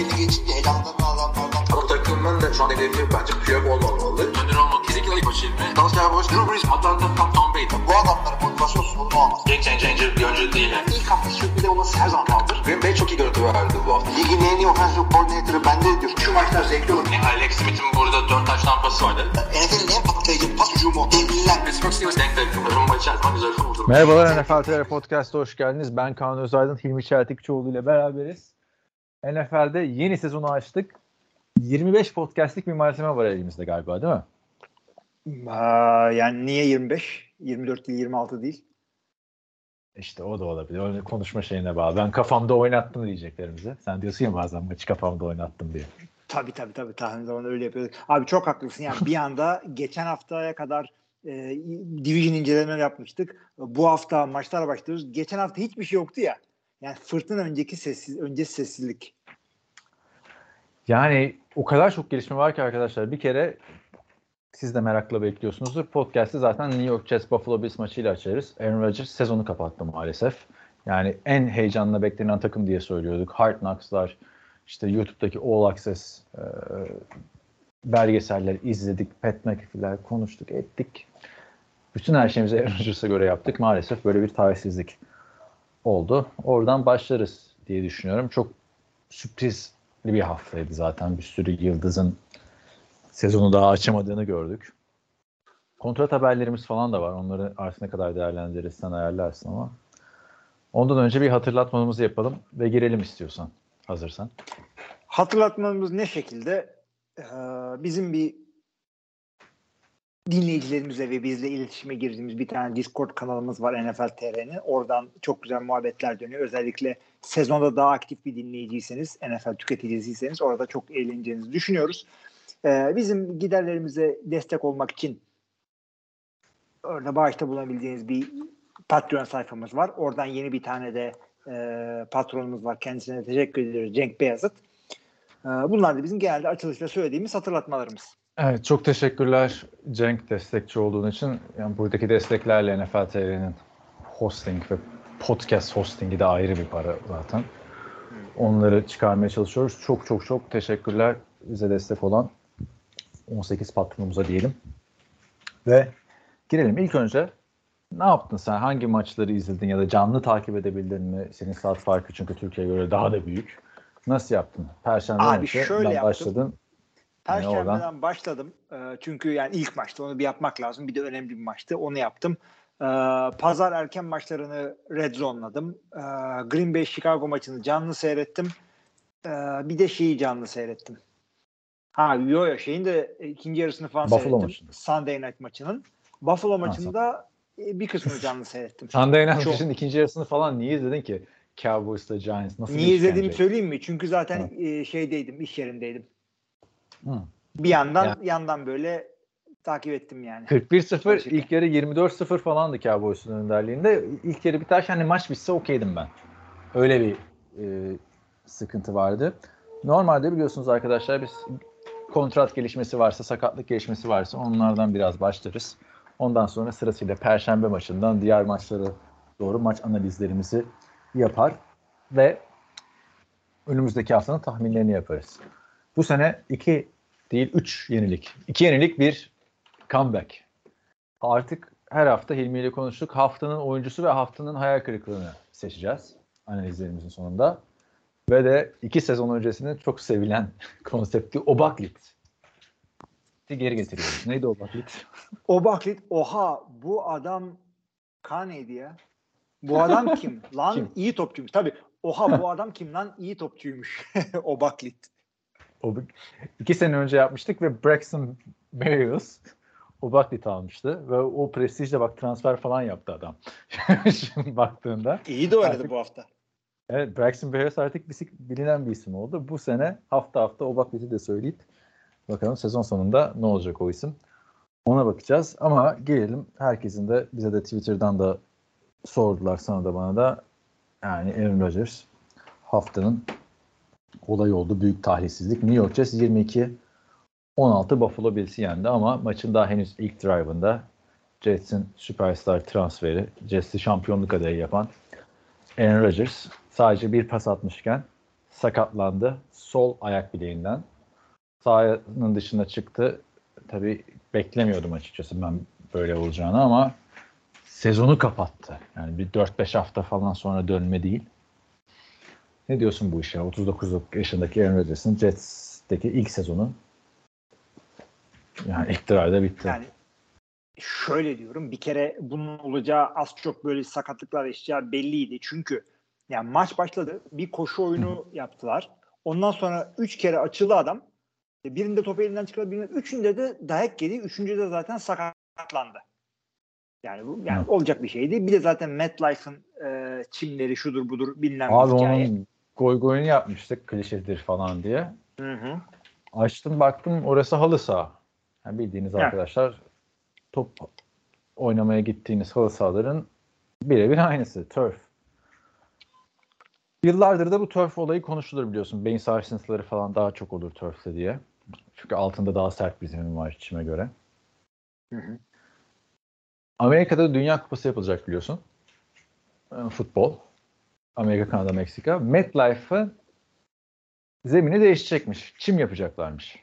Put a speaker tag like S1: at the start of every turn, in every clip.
S1: belli geçince elamdan adamlardan.
S2: Ama takımın da şu an hedefi bence Piyok olmamalı.
S3: Önder olmak kesinlikle ilk maçı ilmi.
S2: Dallas Cowboys
S3: Drew Brees, Atlanta, Tom, Tom Brady.
S1: Bu adamların motivasyon sorunu olmaz.
S3: Game changer bir oyuncu değil. Yani.
S1: İlk hafta sürpriz olması her zaman kaldır.
S2: Green Bay çok iyi görüntü verdi bu hafta.
S1: Ligin en iyi offensive coordinator'ı bende diyor. Şu maçlar zevkli olur.
S3: Yani Alex Smith'in burada 4 taş tampası vardı.
S1: NFL'in en patlayıcı pas hücumu. Devliler.
S3: Pittsburgh Steelers denk denk. Rumba içer zaman güzel olur.
S4: Merhabalar NFL TR Podcast'a hoş geldiniz. Ben Kaan Özaydın, Hilmi Çeltikçioğlu ile beraberiz. NFL'de yeni sezonu açtık. 25 podcastlik bir malzeme var elimizde galiba değil mi?
S5: Aa, yani niye 25? 24 değil 26 değil.
S4: İşte o da olabilir. Öyle konuşma şeyine bağlı. Ben kafamda oynattım diyeceklerimize. Sen diyorsun ya bazen maçı kafamda oynattım diye.
S5: Tabii tabii tabii tahmin zaman öyle yapıyorduk. Abi çok haklısın yani bir anda geçen haftaya kadar e, division inceleme yapmıştık. Bu hafta maçlara başlıyoruz. Geçen hafta hiçbir şey yoktu ya. Yani fırtına önceki sessiz, önce sessizlik.
S4: Yani o kadar çok gelişme var ki arkadaşlar. Bir kere siz de merakla bekliyorsunuzdur. Podcast'ı zaten New York Jets Buffalo Bills maçıyla açarız. Aaron Rodgers sezonu kapattı maalesef. Yani en heyecanla beklenen takım diye söylüyorduk. Hard Knocks'lar, işte YouTube'daki All Access e, belgeseller izledik. Pat McAfee'ler konuştuk, ettik. Bütün her şeyimizi Aaron Rodgers'a göre yaptık. Maalesef böyle bir talihsizlik oldu. Oradan başlarız diye düşünüyorum. Çok sürprizli bir haftaydı zaten. Bir sürü yıldızın sezonu daha açamadığını gördük. Kontrat haberlerimiz falan da var. Onları artık ne kadar değerlendiririz sen ayarlarsın ama. Ondan önce bir hatırlatmamızı yapalım ve girelim istiyorsan. Hazırsan.
S5: Hatırlatmamız ne şekilde? Ee, bizim bir dinleyicilerimizle ve bizle iletişime girdiğimiz bir tane Discord kanalımız var NFL TR'nin. Oradan çok güzel muhabbetler dönüyor. Özellikle sezonda daha aktif bir dinleyiciyseniz, NFL tüketicisiyseniz orada çok eğleneceğinizi düşünüyoruz. Ee, bizim giderlerimize destek olmak için orada bağışta bulabileceğiniz bir Patreon sayfamız var. Oradan yeni bir tane de e, patronumuz var. Kendisine teşekkür ediyoruz. Cenk Beyazıt. E, bunlar da bizim genelde açılışta söylediğimiz hatırlatmalarımız.
S4: Evet çok teşekkürler Cenk destekçi olduğun için. Yani buradaki desteklerle NFL TV'nin hosting ve podcast hostingi de ayrı bir para zaten. Onları çıkarmaya çalışıyoruz. Çok çok çok teşekkürler bize destek olan 18 patronumuza diyelim. Ve girelim. İlk önce ne yaptın sen? Hangi maçları izledin ya da canlı takip edebildin mi? Senin saat farkı çünkü Türkiye'ye göre daha da büyük. Nasıl yaptın? Perşembe
S5: Abi
S4: maçı
S5: şöyle yaptım.
S4: başladın. Yani
S5: Perşembeden
S4: oradan-
S5: başladım. E, çünkü yani ilk maçta onu bir yapmak lazım. Bir de önemli bir maçtı. Onu yaptım. E, Pazar erken maçlarını red zone'ladım. E, Green Bay Chicago maçını canlı seyrettim. Bir de şeyi canlı seyrettim. Ha yo yo şeyin de ikinci yarısını falan
S4: Buffalo
S5: seyrettim.
S4: maçını.
S5: Sunday Night maçının. Buffalo maçında e, bir kısmını canlı seyrettim.
S4: Sunday Night maçının ikinci yarısını falan niye izledin ki? Cowboys'la Giants nasıl
S5: Niye izlediğimi söyleyeyim mi? Çünkü zaten e, şeydeydim, iş yerindeydim.
S4: Hı.
S5: Bir yandan
S4: Ya.
S5: yandan böyle takip ettim yani.
S4: 41-0
S5: Çalışırken.
S4: ilk yarı 24-0 falandı Cowboys'un önderliğinde. İlk yarı biterken hani maç bitse okeydim ben. Öyle bir e, sıkıntı vardı. Normalde biliyorsunuz arkadaşlar biz kontrat gelişmesi varsa, sakatlık gelişmesi varsa onlardan biraz başlarız. Ondan sonra sırasıyla Perşembe maçından diğer maçlara doğru maç analizlerimizi yapar ve önümüzdeki haftanın tahminlerini yaparız. Bu sene 2 değil 3 yenilik. 2 yenilik bir comeback. Artık her hafta Hilmi ile konuştuk. Haftanın oyuncusu ve haftanın hayal kırıklığını seçeceğiz analizlerimizin sonunda. Ve de iki sezon öncesinin çok sevilen konsepti Obaklit. geri getiriyoruz. Neydi Obaklit?
S5: O baklit oha bu adam Kane'ydi ya. Bu adam kim? Lan
S4: Kim?
S5: iyi topçuymuş. Tabii oha bu adam kim lan? iyi topçuymuş. o baklit.
S4: O, iki sene önce yapmıştık ve Braxton Berrios Obaklit almıştı. Ve o prestijle bak transfer falan yaptı adam. Şimdi baktığında.
S5: İyi de oynadı
S4: Artık-
S5: bu hafta.
S4: Evet Braxton Berrios artık bilinen bir isim oldu. Bu sene hafta hafta Obaklit'i de söyleyip bakalım sezon sonunda ne olacak o isim. Ona bakacağız ama gelelim herkesin de bize de Twitter'dan da sordular sana da bana da yani Aaron Rodgers haftanın olay oldu. Büyük talihsizlik. New York Jets 22 16 Buffalo Bills'i yendi ama maçın daha henüz ilk drive'ında Jets'in süperstar transferi, Jets'i şampiyonluk adayı yapan Aaron Rodgers sadece bir pas atmışken sakatlandı. Sol ayak bileğinden. Sahanın dışına çıktı. Tabii beklemiyordum açıkçası ben böyle olacağını ama sezonu kapattı. Yani bir 4-5 hafta falan sonra dönme değil. Ne diyorsun bu işe? 39 yaşındaki Aaron Rodgers'ın Jets'teki ilk sezonu yani iktidarda bitti.
S5: Yani şöyle diyorum bir kere bunun olacağı az çok böyle sakatlıklar yaşayacağı belliydi. Çünkü yani maç başladı. Bir koşu oyunu yaptılar. Ondan sonra üç kere açıldı adam. Birinde topu elinden çıkardı. Birinde, üçünde de dayak yedi. Üçüncüde de zaten sakatlandı. Yani bu yani
S4: Hı.
S5: olacak bir şeydi. Bir de zaten MetLife'ın e, çimleri şudur budur bilmem
S4: Abi
S5: hikaye.
S4: onun goy goyunu yapmıştık klişedir falan diye.
S5: Hı hı.
S4: Açtım baktım orası halı saha. Yani bildiğiniz
S5: Evet.
S4: arkadaşlar top oynamaya gittiğiniz halı sahaların birebir aynısı. Turf. Yıllardır da bu turf olayı konuşulur biliyorsun. Beyin sarsıntıları falan daha çok olur turfte diye. Çünkü altında daha sert bir zemin var içime göre.
S5: Hı hı.
S4: Amerika'da Dünya Kupası yapılacak biliyorsun. Futbol. Amerika, Kanada, Meksika. MetLife'ın zemini değişecekmiş. Çim yapacaklarmış.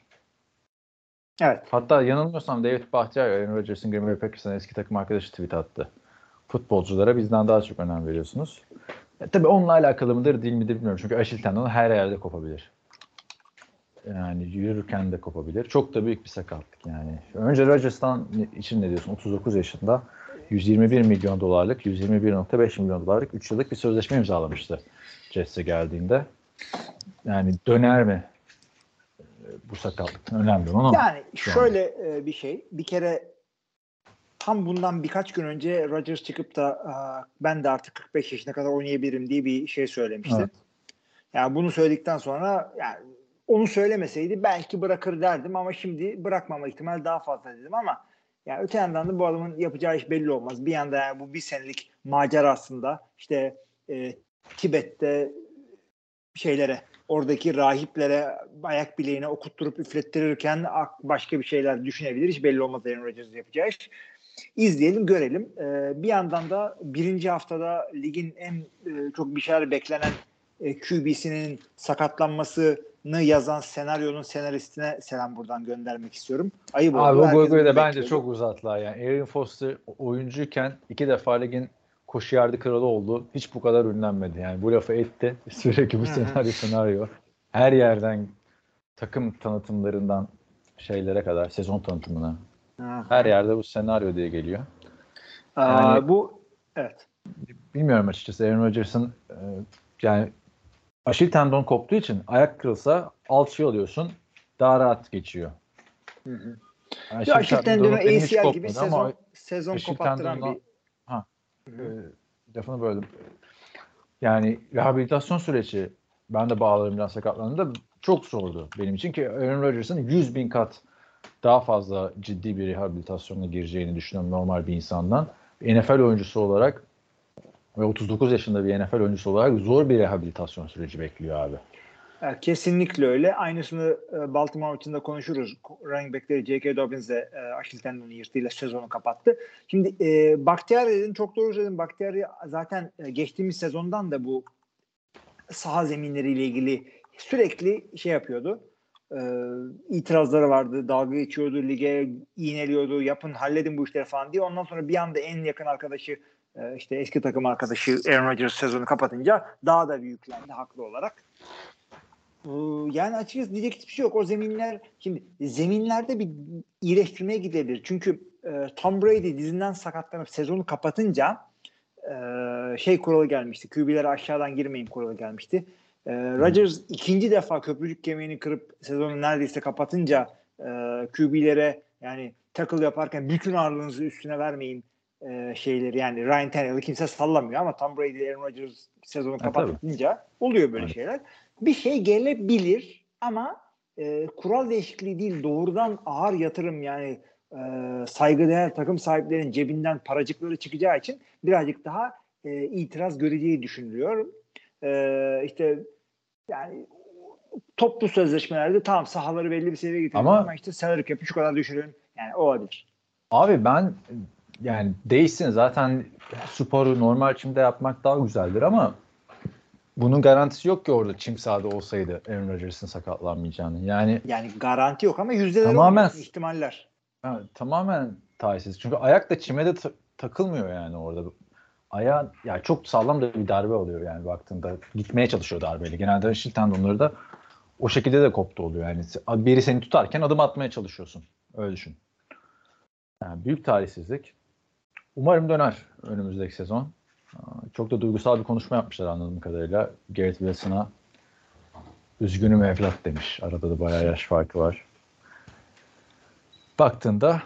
S5: Evet.
S4: Hatta yanılmıyorsam David Bahtiyar, Aaron Rodgers'ın Green Bay Packers'ın eski takım arkadaşı tweet attı. Futbolculara bizden daha çok önem veriyorsunuz. E, tabii onunla alakalı mıdır değil midir bilmiyorum. Çünkü Aşil tendonu her yerde kopabilir. Yani yürürken de kopabilir. Çok da büyük bir sakatlık yani. Önce Rodgers'tan için ne diyorsun? 39 yaşında 121 milyon dolarlık, 121.5 milyon dolarlık 3 yıllık bir sözleşme imzalamıştı Jets'e geldiğinde. Yani döner mi e, bu sakatlık? Önemli olan.
S5: Yani şöyle e, bir şey. Bir kere tam bundan birkaç gün önce Rodgers çıkıp da "Aa, ben de artık 45 yaşına kadar oynayabilirim diye bir şey söylemişti.
S4: Evet.
S5: Yani bunu söyledikten sonra yani onu söylemeseydi belki bırakır derdim ama şimdi bırakmama ihtimal daha fazla dedim ama yani öte yandan da bu adamın yapacağı iş belli olmaz. Bir yanda yani bu bir senelik macerasında işte e, Tibet'te şeylere oradaki rahiplere ayak bileğine okutturup üflettirirken başka bir şeyler düşünebilir. Hiç belli olmaz Aaron Rodgers'ın yapacağı iş. İzleyelim, görelim. Ee, bir yandan da birinci haftada ligin en e, çok bir şeyler beklenen e, QB'sinin sakatlanmasını yazan senaryonun senaristine selam buradan göndermek istiyorum. Ayıp oldu.
S4: Abi o goy goyu da bence çok uzattılar yani. Aaron Foster oyuncuyken iki defa ligin koşu yardı kralı oldu. Hiç bu kadar ünlenmedi. Yani bu lafı etti. Sürekli bu senaryo senaryo. Her yerden takım tanıtımlarından şeylere kadar sezon tanıtımına. Her yerde bu senaryo diye geliyor.
S5: Aa,
S4: Yani-
S5: bu evet.
S4: Bilmiyorum açıkçası Aaron Rodgers'ın e, yani aşil tendon koptuğu için ayak kırılsa alçıyı alıyorsun daha rahat geçiyor.
S5: Hı hı.
S4: Aşil
S5: Ya aşil tendonu ACL gibi
S4: kopmadı ama
S5: sezon sezon
S4: aşil
S5: kopattıran
S4: tendonuna-
S5: bir
S4: Ha. E, lafını böldüm. Yani rehabilitasyon süreci ben de bağlarımdan sakatlandığımda çok zordu benim için ki Aaron Rodgers'ın 100 bin kat daha fazla ciddi bir rehabilitasyona gireceğini düşünüyorum normal bir insandan. NFL oyuncusu olarak ve 39 yaşında bir NFL oyuncusu olarak zor bir rehabilitasyon süreci bekliyor abi.
S5: Evet, kesinlikle öyle. Aynısını e, Baltimore maçında konuşuruz. Running back'leri J.K. Dobbins de e, Achilles tendonu yırtığıyla sezonu kapattı. Şimdi e, Bakhtiari dedin, çok doğru söyledin. Bakhtiari zaten e, geçtiğimiz sezondan da bu saha zeminleriyle ilgili sürekli şey yapıyordu. E, itirazları vardı. Dalga geçiyordu. Lige iğneliyordu. Yapın halledin bu işleri falan diye. Ondan sonra bir anda en yakın arkadaşı e, işte eski takım arkadaşı Aaron Rodgers sezonu kapatınca daha da büyüklendi haklı olarak. Ee, Yani açıkçası diyecek hiçbir şey yok. O zeminler şimdi zeminlerde bir iyileştirmeye gidebilir. Çünkü e, Tom Brady dizinden sakatlanıp sezonu kapatınca e, şey kuralı gelmişti. QB'lere aşağıdan girmeyin kuralı gelmişti. E, Rodgers ikinci defa köprücük kemiğini kırıp sezonu neredeyse kapatınca e, QB'lere yani tackle yaparken bütün ağırlığınızı üstüne vermeyin e, şeyleri yani Ryan Tannehill'i kimse sallamıyor ama Tom Brady, Aaron Rodgers sezonu kapatınca oluyor böyle
S4: Evet.
S5: şeyler. Bir şey gelebilir ama e, kural değişikliği değil doğrudan ağır yatırım yani e, saygıdeğer takım sahiplerinin cebinden paracıkları çıkacağı için birazcık daha e, itiraz göreceği düşünülüyor. E, işte yani toplu sözleşmelerde tamam sahaları belli bir seviyeye getiriyor ama,
S4: Ama-
S5: işte salary cap'i şu kadar düşürün. Yani olabilir.
S4: Abi ben yani değişsin zaten sporu normal çimde yapmak daha güzeldir ama bunun garantisi yok ki orada çim sahada olsaydı Aaron Rodgers'ın sakatlanmayacağını. Yani
S5: Yani garanti yok ama yüzdeler
S4: Tamamen-
S5: ihtimaller.
S4: ha, tamamen talihsiz. Çünkü ayak da çime de ta- takılmıyor yani orada. Ayağı ya çok sağlam da bir darbe oluyor yani baktığında. Gitmeye çalışıyor darbeyle. Genelde Achilles tendonları da o şekilde de koptu oluyor. Yani biri seni tutarken adım atmaya çalışıyorsun. Öyle düşün. Yani büyük talihsizlik. Umarım döner önümüzdeki sezon. Çok da duygusal bir konuşma yapmışlar anladığım kadarıyla. Garrett Wilson'a üzgünüm evlat demiş. Arada da bayağı yaş farkı var. Baktığında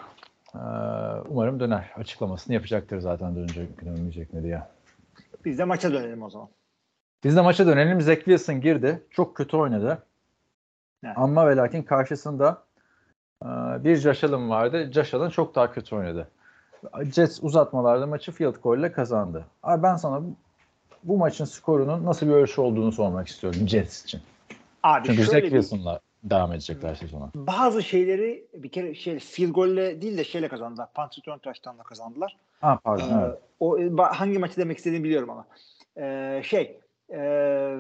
S4: umarım döner. Açıklamasını yapacaktır zaten dönecek mi dönmeyecek mi diye.
S5: Biz de maça dönelim o zaman.
S4: Biz de maça dönelim. Zach Wilson girdi. Çok kötü oynadı.
S5: Evet.
S4: Ama ve lakin karşısında bir Josh Allen vardı. Josh Allen çok daha kötü oynadı. Jets uzatmalarda maçı field goal ile kazandı. Abi ben sana bu, maçın skorunun nasıl bir ölçü olduğunu sormak istiyorum Jets için.
S5: Abi
S4: Çünkü Zach Wilson'la devam edecekler sezona.
S5: bazı şeyleri bir kere şey field golle değil de şeyle kazandılar. Punt return touchdown'la kazandılar.
S4: Ha pardon
S5: Ee,
S4: evet.
S5: o hangi maçı demek istediğimi biliyorum ama. Ee, şey e,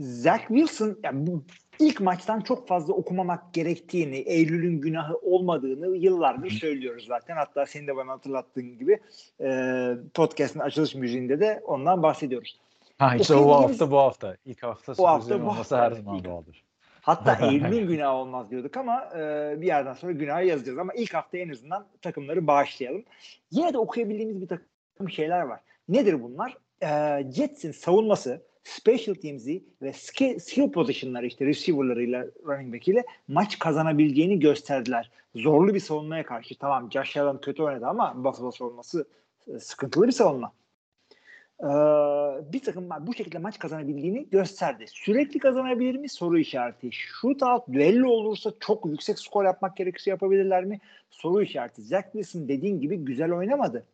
S5: Zach Wilson yani bu ilk maçtan çok fazla okumamak gerektiğini, Eylül'ün günahı olmadığını yıllardır söylüyoruz zaten. Hatta senin de bana hatırlattığın gibi e, podcast'ın açılış müziğinde de ondan bahsediyoruz.
S4: Ha işte o bu
S5: okuyabildiğimiz-
S4: hafta bu hafta. İlk hafta
S5: Bu hafta bu
S4: olması
S5: hafta,
S4: her zaman
S5: ilk-
S4: doğaldır.
S5: Hatta Eylül'ün günahı olmaz diyorduk ama e, bir yerden sonra günahı yazacağız. Ama ilk hafta en azından takımları bağışlayalım. Yine de okuyabildiğimiz bir takım şeyler var. Nedir bunlar? E, Jets'in savunması, special teams'i ve skill, skill position'ları işte receiver'larıyla running back ile maç kazanabileceğini gösterdiler. Zorlu bir savunmaya karşı. Tamam Josh Allen kötü oynadı ama Buffalo savunması e, sıkıntılı bir savunma. Ee, bir takım bu şekilde maç kazanabildiğini gösterdi. Sürekli kazanabilir mi? Soru işareti. Shootout, düello olursa çok yüksek skor yapmak gerekirse yapabilirler mi? Soru işareti. Zach Wilson dediğin gibi güzel oynamadı.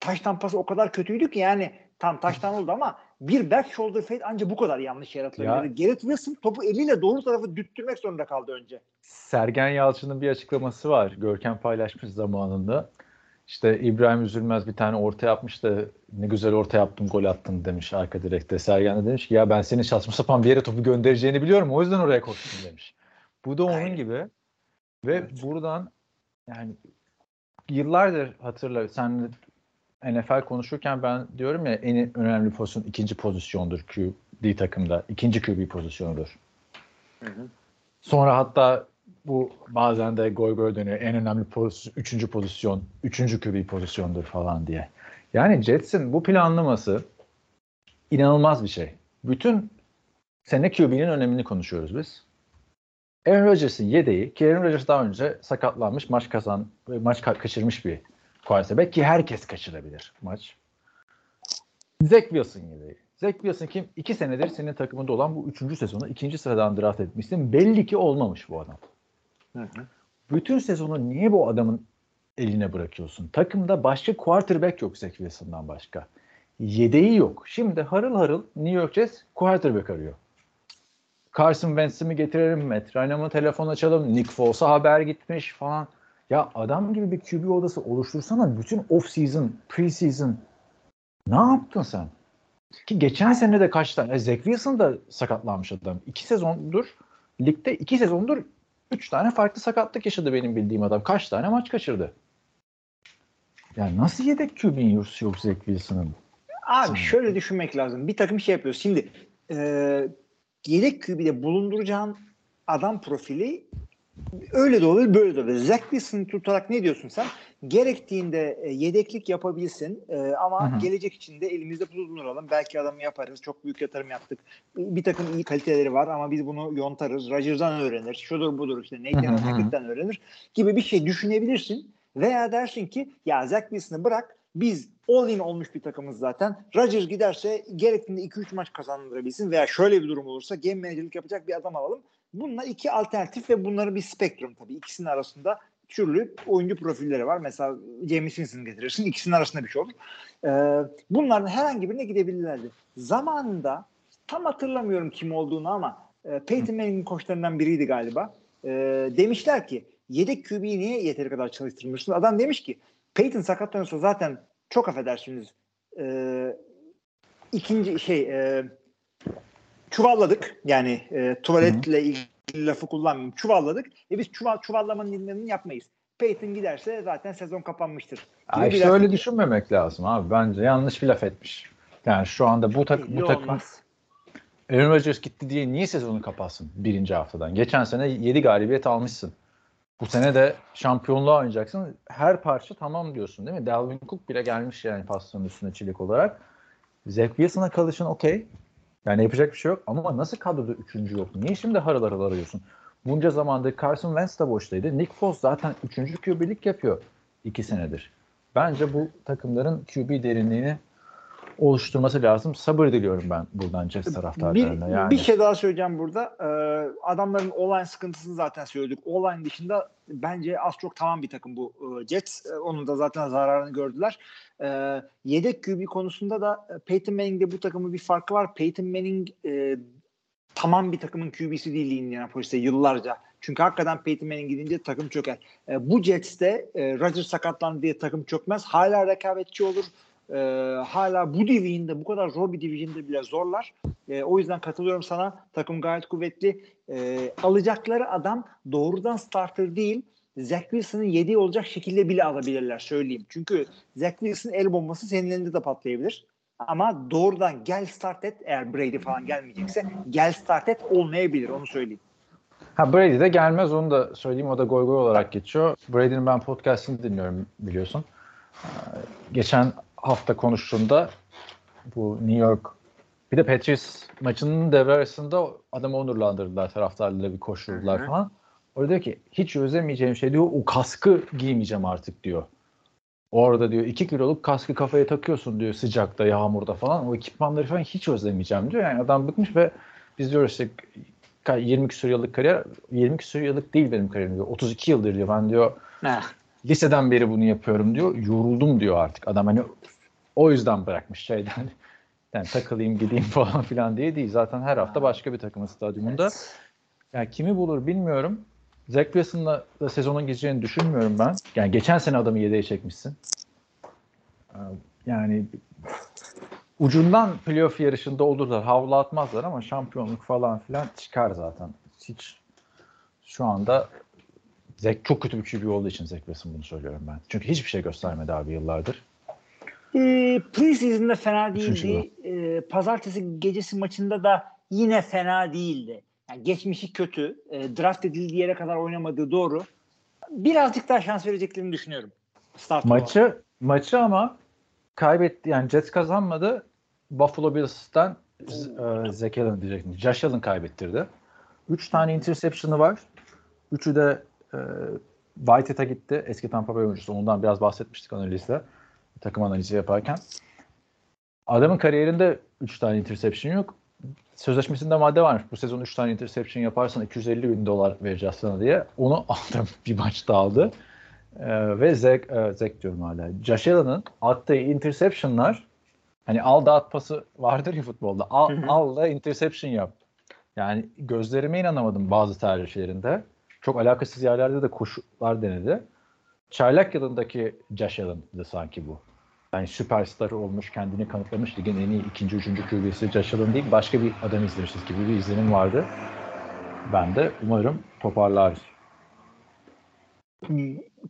S5: Taş tampası o kadar kötüydü ki yani tam taştan oldu ama bir back shoulder fade ancak bu kadar yanlış yaratılabilir. Garrett Wilson topu eliyle doğru tarafı düttürmek zorunda kaldı önce.
S4: Sergen Yalçın'ın bir açıklaması var. Görkem paylaşmış zamanında. İşte İbrahim Üzülmez bir tane orta yapmış da ne güzel orta yaptım gol attın demiş arka direkte. Sergen de demiş ki ya ben senin saçma sapan bir yere topu göndereceğini biliyorum o yüzden oraya koştum demiş. Bu da onun
S5: Aynen.
S4: gibi. Ve buradan yani yıllardır hatırla sen NFL konuşurken ben diyorum ya en önemli pozisyon ikinci pozisyondur QB takımda. ikinci QB pozisyonudur. Sonra hatta bu bazen de goy goy dönüyor. En önemli pozisyon, üçüncü pozisyon, üçüncü QB pozisyondur falan diye. Yani Jets'in bu planlaması inanılmaz bir şey. Bütün sene QB'nin önemini konuşuyoruz biz. Aaron Rodgers'ın yedeği ki Aaron Rodgers daha önce sakatlanmış, maç kazan, maç ka- kaçırmış bir quarterback ki herkes kaçırabilir maç. Zach Wilson yedeği. Zach Wilson kim? İki senedir senin takımında olan bu üçüncü sezonu ikinci sıradan draft etmişsin. Belli ki olmamış bu adam. Bütün sezonu niye bu adamın eline bırakıyorsun? Takımda başka quarterback yok Zach Wilson'dan başka. Yedeği yok. Şimdi harıl harıl New York Jets quarterback arıyor. Carson Wentz'i mi getirelim, Matt Ryan'a mı telefon açalım, Nick Foles'a haber gitmiş falan. Ya adam gibi bir QB odası oluştursana bütün off season, pre season. Ne yaptın sen? Ki geçen sene de kaç tane? Zach Wilson da sakatlanmış adam. İki sezondur, ligde iki sezondur üç tane farklı sakatlık yaşadı benim bildiğim adam. Kaç tane maç kaçırdı? Yani nasıl yedek QB'nin yok yok Zach Wilson'ın?
S5: Abi şöyle düşünmek lazım. Bir takım şey yapıyor. Şimdi e, yedek QB'de bulunduracağın adam profili öyle de olur böyle de olur. Zach Wilson'ı tutarak ne diyorsun sen? Gerektiğinde e, yedeklik yapabilsin e, ama
S4: Hı hı.
S5: gelecek için de elimizde bulunduralım. Belki adamı yaparız. Çok büyük yatırım yaptık. Bir takım iyi kaliteleri var ama biz bunu yontarız. Rodgers'dan öğrenir. Şudur budur işte Nathan. Hackett'ten öğrenir gibi bir şey düşünebilirsin. Veya dersin ki ya Zach Wilson'ı bırak biz all in olmuş bir takımız zaten. Rodgers giderse gerektiğinde 2-3 maç kazandırabilsin veya şöyle bir durum olursa game managerlik yapacak bir adam alalım. Bunlar iki alternatif ve bunların bir spektrum tabii. İkisinin arasında türlü oyuncu profilleri var. Mesela James Winston getirirsin. İkisinin arasında bir şey olur. Ee, bunların herhangi birine gidebilirlerdi. Zamanında tam hatırlamıyorum kim olduğunu ama e, Peyton Manning'in koçlarından biriydi galiba. E, demişler ki yedek QB'yi niye yeteri kadar çalıştırmıyorsun? Adam demiş ki Peyton sakatlanırsa zaten çok affedersiniz e, ikinci şey e, çuvalladık. Yani e, tuvaletle ilgili lafı kullanmayayım. Çuvalladık. E biz çuval, çuvallamanın dinlerini yapmayız. Peyton giderse zaten sezon kapanmıştır.
S4: Ay işte
S5: laf
S4: öyle düşünmemek lazım abi. Bence yanlış bir laf etmiş. Yani şu anda bu, tak bu takım. Aaron Rodgers gitti diye niye sezonu kapatsın birinci haftadan? Geçen sene 7 galibiyet almışsın. Bu sene de şampiyonluğa oynayacaksın. Her parça tamam diyorsun değil mi? Dalvin Cook bile gelmiş yani pastanın üstüne çilik olarak. Zach Wilson'a kalışın okey. Yani yapacak bir şey yok. Ama nasıl kadroda üçüncü yok? Niye şimdi harıl harıl arıyorsun? Bunca zamandır Carson Wentz de boştaydı. Nick Foles zaten üçüncü QB'lik yapıyor iki senedir. Bence bu takımların QB derinliğini oluşturması lazım. Sabır diliyorum ben buradan Jets
S5: Bir,
S4: taraftarlarına. Yani.
S5: bir şey daha söyleyeceğim burada. Ee, adamların online sıkıntısını zaten söyledik. Online dışında bence az çok tamam bir takım bu e, Jets. E, onun da zaten zararını gördüler. Ee, yedek QB konusunda da e, Peyton Manning'de bu takımın bir farkı var. Peyton Manning e, tamam bir takımın QB'si değil Indianapolis'te yıllarca. Çünkü hakikaten Peyton Manning gidince takım çöker. E, bu Jets'te e, Rodgers sakatlandı diye takım çökmez. Hala rekabetçi olur. E, hala bu division'da bu kadar zor bir division'da bile zorlar. E, o yüzden katılıyorum sana. Takım gayet kuvvetli. E, alacakları adam doğrudan starter değil. Zach Wilson'ın yediği olacak şekilde bile alabilirler söyleyeyim. Çünkü Zach Wilson'ın el bombası senin elinde de patlayabilir. Ama doğrudan gel start et eğer Brady falan gelmeyecekse gel start et olmayabilir onu söyleyeyim.
S4: Ha Brady de gelmez onu da söyleyeyim. O da goy goy olarak geçiyor. Brady'nin ben podcastini dinliyorum biliyorsun. Ee, Geçen hafta konuştuğunda bu New York bir de Patriots maçının devre arasında adamı onurlandırdılar taraftarlarıyla bir koşturdular
S5: Hı hı.
S4: falan. Orada diyor ki hiç özlemeyeceğim şey diyor o kaskı giymeyeceğim artık diyor. Orada diyor 2 kiloluk kaskı kafaya takıyorsun diyor sıcakta yağmurda falan. O ekipmanları falan hiç özlemeyeceğim diyor. Yani adam bıkmış ve biz diyoruz işte ka- 20 küsur yıllık kariyer 20 küsur yıllık değil benim kariyerim diyor. 32 yıldır diyor ben diyor
S5: Heh.
S4: liseden beri bunu yapıyorum diyor. Yoruldum diyor artık. Adam hani o yüzden bırakmış şeyden. Yani takılayım gideyim falan filan diye değil. Zaten her hafta başka bir takımın stadyumunda. Yani kimi bulur bilmiyorum. Zach Wilson'la da sezonun geçeceğini düşünmüyorum ben. Yani geçen sene adamı yedeğe çekmişsin. Ee, Yani ucundan playoff yarışında olurlar. Havlu atmazlar ama şampiyonluk falan filan çıkar zaten. Hiç şu anda Zach çok kötü bir QB olduğu için Zach Wilson bunu söylüyorum ben. Çünkü hiçbir şey göstermedi abi yıllardır.
S5: E, preseason'da fena değildi. E, pazartesi gecesi maçında da yine fena değildi. Yani geçmişi kötü. E, draft edildiği yere kadar oynamadığı doğru. Birazcık daha şans vereceklerini düşünüyorum. Start olarak.
S4: Maçı maçı ama kaybetti. Yani Jets kazanmadı. Buffalo Bills'ten e, Zach Allen diyecektim. Josh Allen kaybettirdi. Üç tane interception'ı var. Üçü de e, Whitehead'a gitti. Eski Tampa Bay oyuncusu. Ondan biraz bahsetmiştik analizde. Takım analizi yaparken. Adamın kariyerinde 3 tane interception yok. Sözleşmesinde madde varmış. Bu sezon 3 tane interception yaparsan 250 bin dolar vereceğiz sana diye. Onu aldım. Bir maçta aldı. Ee, ve Zach, e, Zach diyorum hala. Josh Allen'ın attığı interceptionlar hani al da at pası vardır ya futbolda. Al, al da interception yap. Yani gözlerime inanamadım bazı tercihlerinde. Çok alakasız yerlerde de koşular denedi. Çaylak yılındaki Josh Allen'dı sanki bu. Yani süperstar olmuş, kendini kanıtlamış. Ligin en iyi ikinci, üçüncü QB'si Josh Allen değil. Başka bir adam izlemişiz gibi bir izlenim vardı. Ben de umarım toparlar.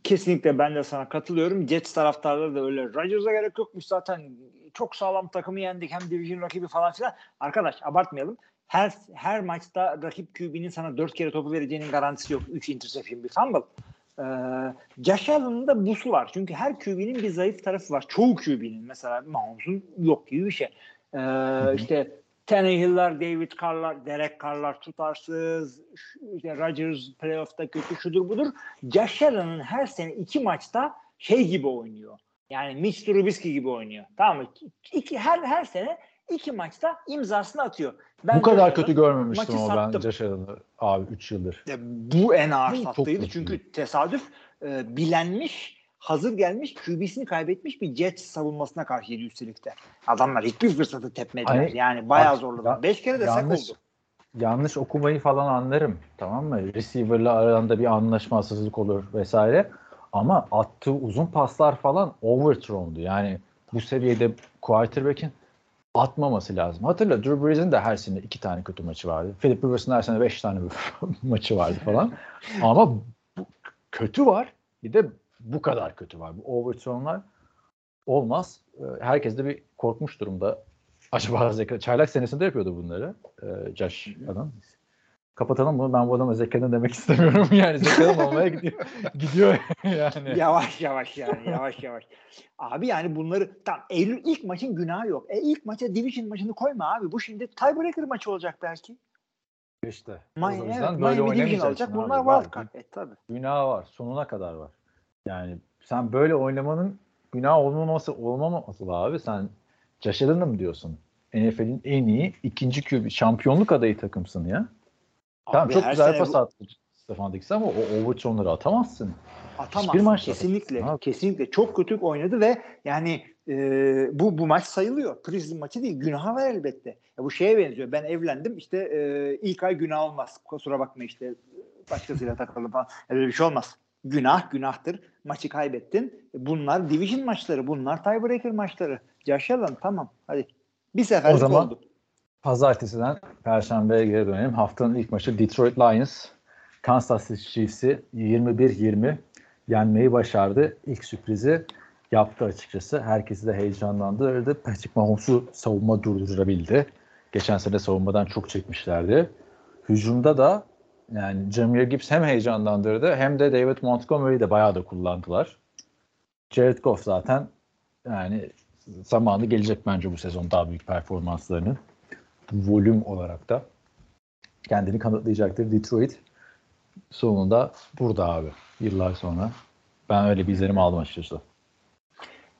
S5: Kesinlikle ben de sana katılıyorum. Jets taraftarları da öyle. Rodgers'a gerek yokmuş zaten. Çok sağlam takımı yendik. Hem division rakibi falan filan. Arkadaş abartmayalım. Her her maçta rakip QB'nin sana dört kere topu vereceğinin garantisi yok. Üç interception bir fumble. Ee, Josh Allen'ın da busu var. Çünkü her QB'nin bir zayıf tarafı var. Çoğu QB'nin. Mesela Mahomes'un yok gibi bir şey. Ee, işte Tannehill'lar, David Carr'lar, Derek Carr'lar tutarsız, işte Rodgers playoff'ta kötü şudur budur. Josh Allen'ın her sene iki maçta şey gibi oynuyor. Yani Mitch Trubisky gibi oynuyor. Tamam mı? İki, her her sene iki maçta imzasını atıyor. Ben
S4: bu kadar kötü görmemiştim ama ben Allen'ı abi 3 yıldır.
S5: Ya bu en ağır
S4: Bu
S5: sattıydı çünkü tesadüf e, bilenmiş, hazır gelmiş, QB'sini kaybetmiş bir Jets savunmasına karşıydı üstelik de. Adamlar hiçbir fırsatı tepmediler.
S4: Hani-
S5: yani bayağı
S4: ya-
S5: Beş kere de sak
S4: yanlış-
S5: oldu.
S4: yanlış okumayı falan anlarım. Tamam mı? Receiver'la aranda bir anlaşmazsızlık olur vesaire. Ama attığı uzun paslar falan overthrown'du. Yani bu seviyede quarterback'in atmaması lazım. Hatırla Drew Brees'in de her sene iki tane kötü maçı vardı. Philip Rivers'ın her sene beş tane maçı vardı falan. Ama bu, kötü var. Bir de bu kadar kötü var. Bu overthrown'lar olmaz. Ee, herkes de bir korkmuş durumda. Acaba Zeka Çaylak senesinde yapıyordu bunları. Ee, Josh adam. Kapatalım bunu. Ben bu adama Zeka'nın demek istemiyorum. Yani Zeka'nın olmaya gidiyor. gidiyor yani.
S5: Yavaş yavaş yani yavaş yavaş. Abi yani bunları tam Eylül ilk maçın günahı yok. E ilk maça division maçını koyma abi. Bu şimdi tiebreaker maçı olacak belki.
S4: İşte.
S5: Miami,
S4: o
S5: evet,
S4: böyle
S5: Miami
S4: abi.
S5: Bunlar
S4: Var.
S5: card. E tabii.
S4: Günah var. Sonuna kadar var. Yani sen böyle oynamanın günah olmaması olmaması abi. Sen Josh mı diyorsun? NFL'in en iyi ikinci QB şampiyonluk adayı takımsın ya. Tamam
S5: Abi
S4: çok güzel pas
S5: bu-
S4: attı Stefan Diggs ama o overthrown'ları atamazsın.
S5: Atamaz.
S4: Hiçbir maçta.
S5: Kesinlikle.
S4: Abi.
S5: Kesinlikle. Çok kötü oynadı ve yani e, bu bu maç sayılıyor. Prizm maçı değil. Günaha var elbette. Ya bu şeye benziyor. Ben evlendim. işte e, ilk ay günah olmaz. Kusura bakma işte başkasıyla takıldım falan. Öyle bir şey olmaz. Günah günahtır. Maçı kaybettin. Bunlar division maçları. Bunlar tiebreaker maçları. Allen tamam. Hadi. Bir seferlik
S4: O zaman-
S5: oldu.
S4: Pazartesiden Perşembe'ye geri dönelim. Haftanın ilk maçı Detroit Lions. Kansas City Chiefs'i 21-20 yenmeyi başardı. İlk sürprizi yaptı açıkçası. Herkesi de heyecanlandırdı. Patrick Mahomes'u savunma durdurabildi. Geçen sene savunmadan çok çekmişlerdi. Hücumda da yani Jameer Gibbs hem heyecanlandırdı hem de David Montgomery'i de bayağı da kullandılar. Jared Goff zaten yani zamanı gelecek bence bu sezon daha büyük performanslarının volüm olarak da kendini kanıtlayacaktır. Detroit sonunda burada abi. Yıllar sonra. Ben öyle bir izlenim aldım açıkçası.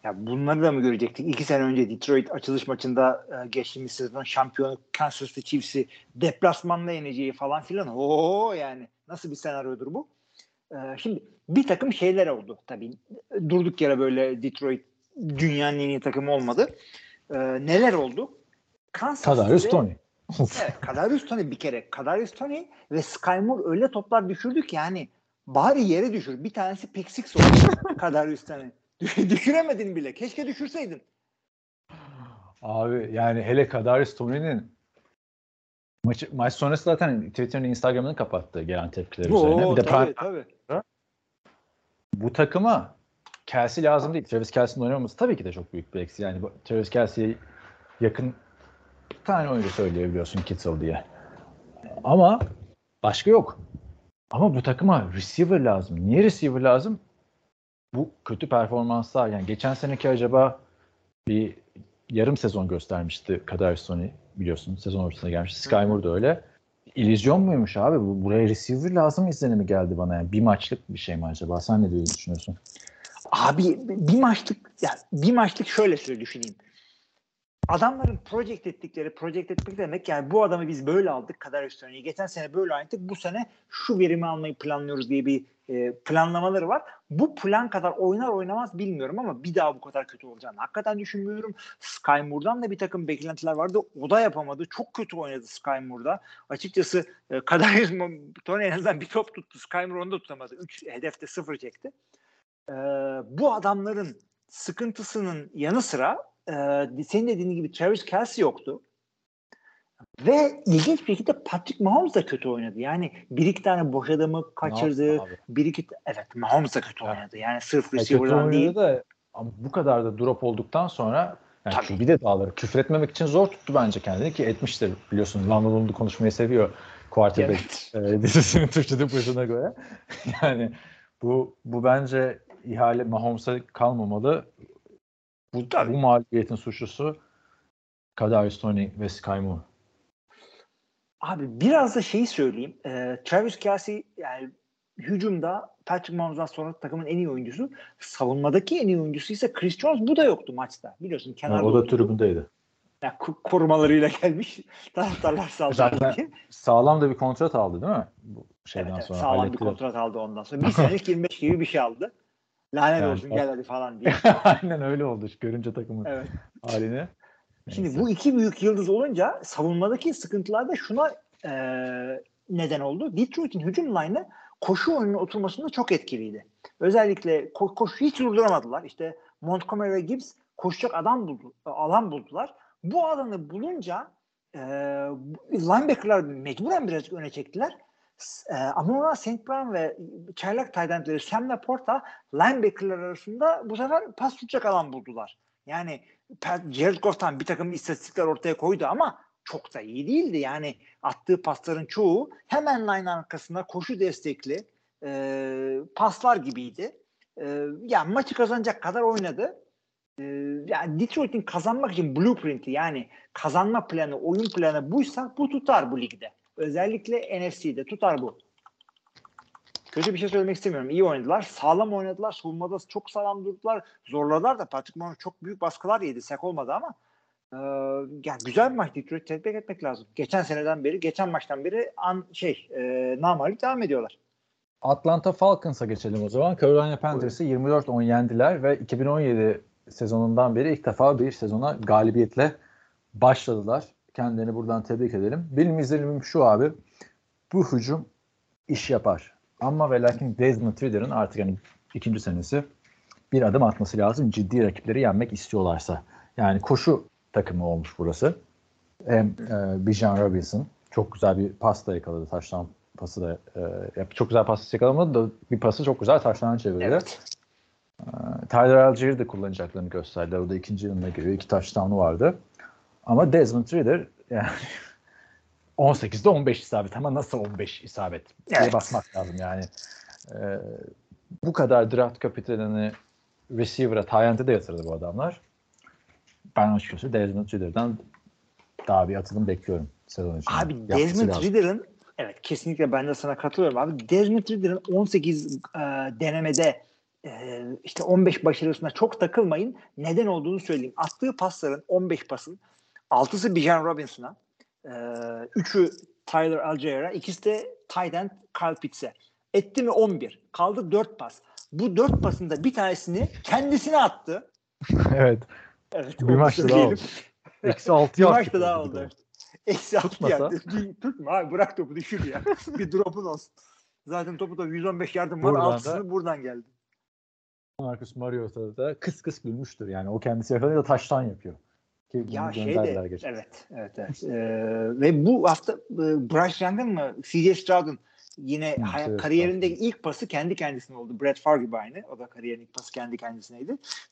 S5: Ya bunları da mı görecektik? İki sene önce Detroit açılış maçında e, geçtiğimiz sezon şampiyonu Kansas City Chiefs'i deplasmanla yeneceği falan filan. Oo yani nasıl bir senaryodur bu? E, şimdi bir takım şeyler oldu tabii. Durduk yere böyle Detroit dünyanın en iyi takımı olmadı. E, neler oldu? Kansas
S4: Kadarius Tony.
S5: Evet, Kadarius Tony bir kere. Kadarius Tony ve Sky Moore öyle toplar düşürdü ki yani bari yere düşür. Bir tanesi pick six oldu Kadarius Tony. Düşüremedin bile. Keşke düşürseydin.
S4: Abi yani hele Kadarius Tony'nin maçı, maç sonrası zaten Twitter'ın Instagram'ını kapattı gelen tepkiler üzerine.
S5: Oo,
S4: Bir de
S5: tabii, tabii.
S4: bu takıma Kelsey lazım değil. Travis Kelsey'nin oynamaması tabii ki de çok büyük bir eksi. Yani bu- Travis Kelsey'ye yakın tane oyuncu söyleyebiliyorsun Kittle diye. Ama başka yok. Ama bu takıma receiver lazım. Niye receiver lazım? Bu kötü performanslar yani geçen seneki acaba bir yarım sezon göstermişti Kadarius Tony biliyorsun. Sezon ortasına gelmiş. Sky Moore da öyle. İllüzyon muymuş abi? Bu, buraya receiver lazım izlenimi geldi bana. Yani. Bir maçlık bir şey mi acaba? Sen ne diye düşünüyorsun?
S5: Abi bir maçlık ya bir maçlık şöyle söyle düşüneyim. Adamların project ettikleri, project etmek demek yani bu adamı biz böyle aldık kadar üstüne. Geçen sene böyle oynadık. Bu sene şu verimi almayı planlıyoruz diye bir e, planlamaları var. Bu plan kadar oynar oynamaz bilmiyorum ama bir daha bu kadar kötü olacağını hakikaten düşünmüyorum. Sky Moore'dan da bir takım beklentiler vardı. O da yapamadı. Çok kötü oynadı Sky Moore'da. Açıkçası e, kadar Tony en azından bir top tuttu. Sky Moore onu da tutamadı. 3 hedefte sıfır çekti. Ee, bu adamların sıkıntısının yanı sıra e, senin dediğin gibi Travis Kelsey yoktu. Ve ilginç bir şekilde Patrick Mahomes da kötü oynadı. Yani bir iki tane boş adamı kaçırdı. Bir iki evet Mahomes da kötü
S4: Ya.
S5: oynadı. Yani sırf
S4: Ya
S5: receiver'dan değil.
S4: da ama bu kadar da drop olduktan sonra yani
S5: Tabii.
S4: bir de dağları küfür etmemek için zor tuttu bence kendini ki etmiştir biliyorsun. London Lund'u konuşmayı seviyor quarterback
S5: Evet.
S4: e, dizisinin Türkçe başına göre. yani bu bu bence ihale Mahomes'a kalmamalı. Bu,
S5: Tabii.
S4: bu mağlubiyetin suçlusu Kadarius Tony ve Sky Moore.
S5: Abi biraz da şeyi söyleyeyim. Ee, Travis Kelsey yani hücumda Patrick Mahomes'dan sonra takımın en iyi oyuncusu. Savunmadaki en iyi oyuncusu ise Chris Jones. Bu da yoktu maçta. Biliyorsun kenarda
S4: Yani o da
S5: oynadı.
S4: tribündeydi.
S5: Yani ko- korumalarıyla gelmiş. Taraftarlar saldırdı
S4: Zaten
S5: diye.
S4: Sağlam da bir kontrat aldı değil mi? Bu şeyden
S5: Evet, evet,
S4: sonra
S5: sağlam bir kontrat aldı ondan sonra. Bir senelik 25 gibi bir şey aldı. Lanet
S4: Yani
S5: olsun gel hadi falan diye.
S4: Aynen öyle oldu görünce takımın
S5: Evet.
S4: halini.
S5: Şimdi
S4: Neyse.
S5: bu iki büyük yıldız olunca savunmadaki sıkıntılar da şuna e, neden oldu. Detroit'in hücum line'ı koşu oyununa oturmasında çok etkiliydi. Özellikle ko- koşu hiç durduramadılar. İşte Montgomery ve Gibbs koşacak adam buldu, alan buldular. Bu alanı bulunca e, linebacker'lar mecburen birazcık öne çektiler. E, ama ona St. Brown ve çaylak tight Sam Laporta linebacker'lar arasında bu sefer pas tutacak alan buldular. Yani Jared Goff'tan bir takım istatistikler ortaya koydu ama çok da iyi değildi. Yani attığı pasların çoğu hemen line arkasında koşu destekli e, paslar gibiydi. E, yani maçı kazanacak kadar oynadı. E, yani Detroit'in kazanmak için blueprint'i yani kazanma planı, oyun planı buysa bu tutar bu ligde. Özellikle NFC'de tutar bu. Kötü bir şey söylemek istemiyorum. İyi oynadılar. Sağlam oynadılar. Savunmada çok sağlam durdular. Zorladılar da Patrick Mahomes çok büyük baskılar yedi. Sek olmadı ama ee, yani güzel bir maç Detroit tebrik etmek lazım. Geçen seneden beri, geçen maçtan beri an şey e, namalip devam ediyorlar.
S4: Atlanta Falcons'a geçelim o zaman. Carolina Panthers'ı 24-10 yendiler ve 2017 sezonundan beri ilk defa bir sezona galibiyetle başladılar. Kendilerini buradan tebrik edelim. Benim izlenimim şu abi. Bu hücum iş yapar. Ama ve lakin Desmond Ridder'ın artık yani ikinci senesi bir adım atması lazım. Ciddi rakipleri yenmek istiyorlarsa. Yani koşu takımı olmuş burası. Hem e, Bijan Robinson çok güzel bir pasta yakaladı. Taştan pası da e, çok güzel pası yakalamadı da bir pası çok güzel taştan çevirdi. Evet. E, Tyler Algier'i de kullanacaklarını gösterdiler. O da ikinci yılına giriyor. İki taştanı vardı. Ama Desmond Ridder yani 18'de 15 isabet ama nasıl 15 isabet evet. diye basmak lazım yani. E, bu kadar draft kapitalini receiver'a, Tyent'e de yatırdı bu adamlar. Ben açıkçası Desmond Ridder'dan daha bir atılım bekliyorum sezon için.
S5: Abi Desmond Ridder'ın evet kesinlikle ben de sana katılıyorum abi. Desmond Ridder'ın 18 e, denemede e, işte 15 başarısına çok takılmayın. Neden olduğunu söyleyeyim. Attığı pasların 15 pasın 6'sı Bijan Robinson'a, e, 3'ü Tyler Algier'a, ikisi de tight end Kyle Pitts'e. Etti mi 11. Kaldı 4 pas. Bu 4 pasında bir tanesini kendisine attı.
S4: evet.
S5: Evet.
S4: Bir maçta daha oldu. Eksi 6
S5: Bir maçta daha oldu. Eksi 6 yaptı. Tutma abi bırak topu düşür ya. bir drop'un olsun. Zaten topu da 115 yardım var. Altısını buradan geldi.
S4: Marcus Mariota da kıs kıs gülmüştür. Yani o kendisi yakalayınca taştan yapıyor.
S5: Ki ya şey de geçmiş. evet evet evet. ee, ve bu hafta e, Bryce Young'ın mı CJ Stroud'un yine Hı, hay- kariyerinde ilk pası kendi kendisine oldu. Brett Favre gibi aynı. O da kariyerin ilk pası kendi kendisine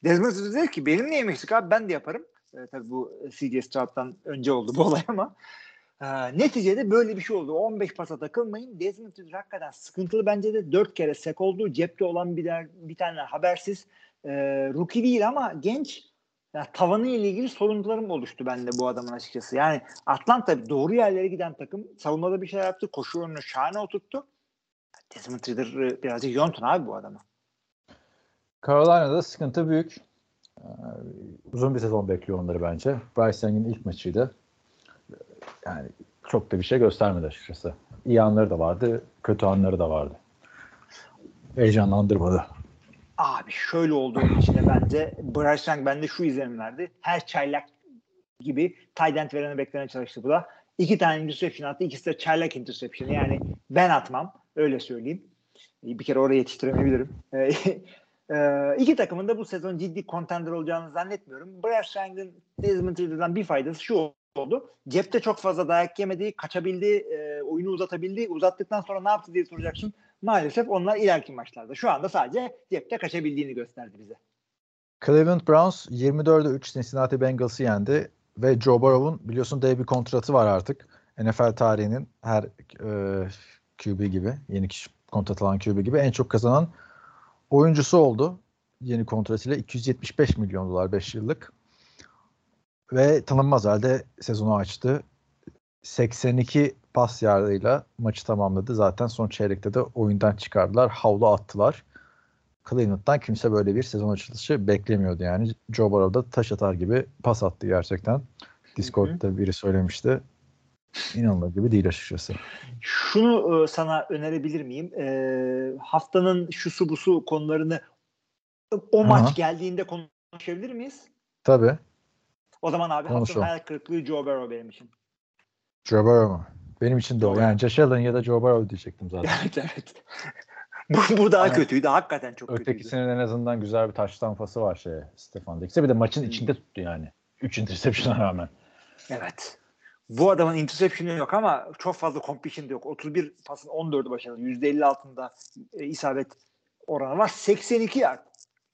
S5: Desmond Ridder dedi ki benim neyim eksik abi ben de yaparım. E, tabii bu CJ Stroud'dan önce oldu bu olay ama e, neticede böyle bir şey oldu. 15 pasa takılmayın. Desmond Ridder hakikaten sıkıntılı bence de 4 kere sek oldu. Cepte olan bir, der, bir tane habersiz e, rookie değil ama genç ya tavanı ile ilgili sorunlarım oluştu bende bu adamın açıkçası. Yani Atlanta doğru yerlere giden takım savunmada bir şey yaptı. Koşu oyununu şahane oturttu. Desmond Ridder e, birazcık yontun abi bu adamı.
S4: Carolina'da sıkıntı büyük. Ee, uzun bir sezon bekliyor onları bence. Bryce Young'in ilk maçıydı. Yani çok da bir şey göstermedi açıkçası. İyi anları da vardı, kötü anları da vardı. Heyecanlandırmadı.
S5: Abi şöyle olduğu için de bence Bryce Young bende şu izlenim verdi. Her çaylak gibi tight end verene beklenen çalıştı bu da. İki tane interception attı. İkisi de çaylak interception. Yani ben atmam. Öyle söyleyeyim. Bir kere oraya yetiştiremeyebilirim. Ee, iki takımın da bu sezon ciddi contender olacağını zannetmiyorum. Bryce Young'ın Desmond Ridder'dan bir faydası şu oldu. Cepte çok fazla dayak yemedi, kaçabildi, e, oyunu uzatabildi. Uzattıktan sonra ne yaptı diye soracaksın. Maalesef onlar ileriki maçlarda. Şu anda sadece cepte kaçabildiğini gösterdi bize.
S4: Cleveland Browns 24'e 3 Cincinnati Bengals'ı yendi ve Joe Burrow'un biliyorsun dev bir kontratı var artık. NFL tarihinin her e, QB gibi, yeni kişi kontrat alan QB gibi en çok kazanan oyuncusu oldu. Yeni kontratıyla 275 milyon dolar 5 yıllık. Ve tanınmaz halde sezonu açtı. 82 pas yardıyla maçı tamamladı. Zaten son çeyrekte de oyundan çıkardılar. Havlu attılar. Cleveland'dan kimse böyle bir sezon açılışı beklemiyordu yani. Joe Burrow da taş atar gibi pas attı gerçekten. Discord'da biri söylemişti. İnanılır gibi değil açıkçası.
S5: Şunu e, sana önerebilir miyim? E, haftanın şusu busu konularını o Aha. maç geldiğinde konuşabilir miyiz?
S4: Tabii.
S5: O zaman abi Konuşalım. haftanın hayal kırıklığı Joe Burrow benim için.
S4: Joe Burrow mu? Benim için de o. Yani Josh Allen ya da Joe Burrow diyecektim zaten.
S5: evet evet. bu, bu daha yani, kötüydü. Hakikaten çok
S4: ötekisinin kötüydü. Ötekisinin en azından güzel bir taş tampası var şeye Stefan Diggs'e. Bir de maçın içinde tuttu yani. 3 interception'a rağmen.
S5: Evet. Bu adamın interception'ı yok ama çok fazla completion yok. 31 pasın 14'ü başarılı. %50 altında e, isabet oranı var. 82 yard.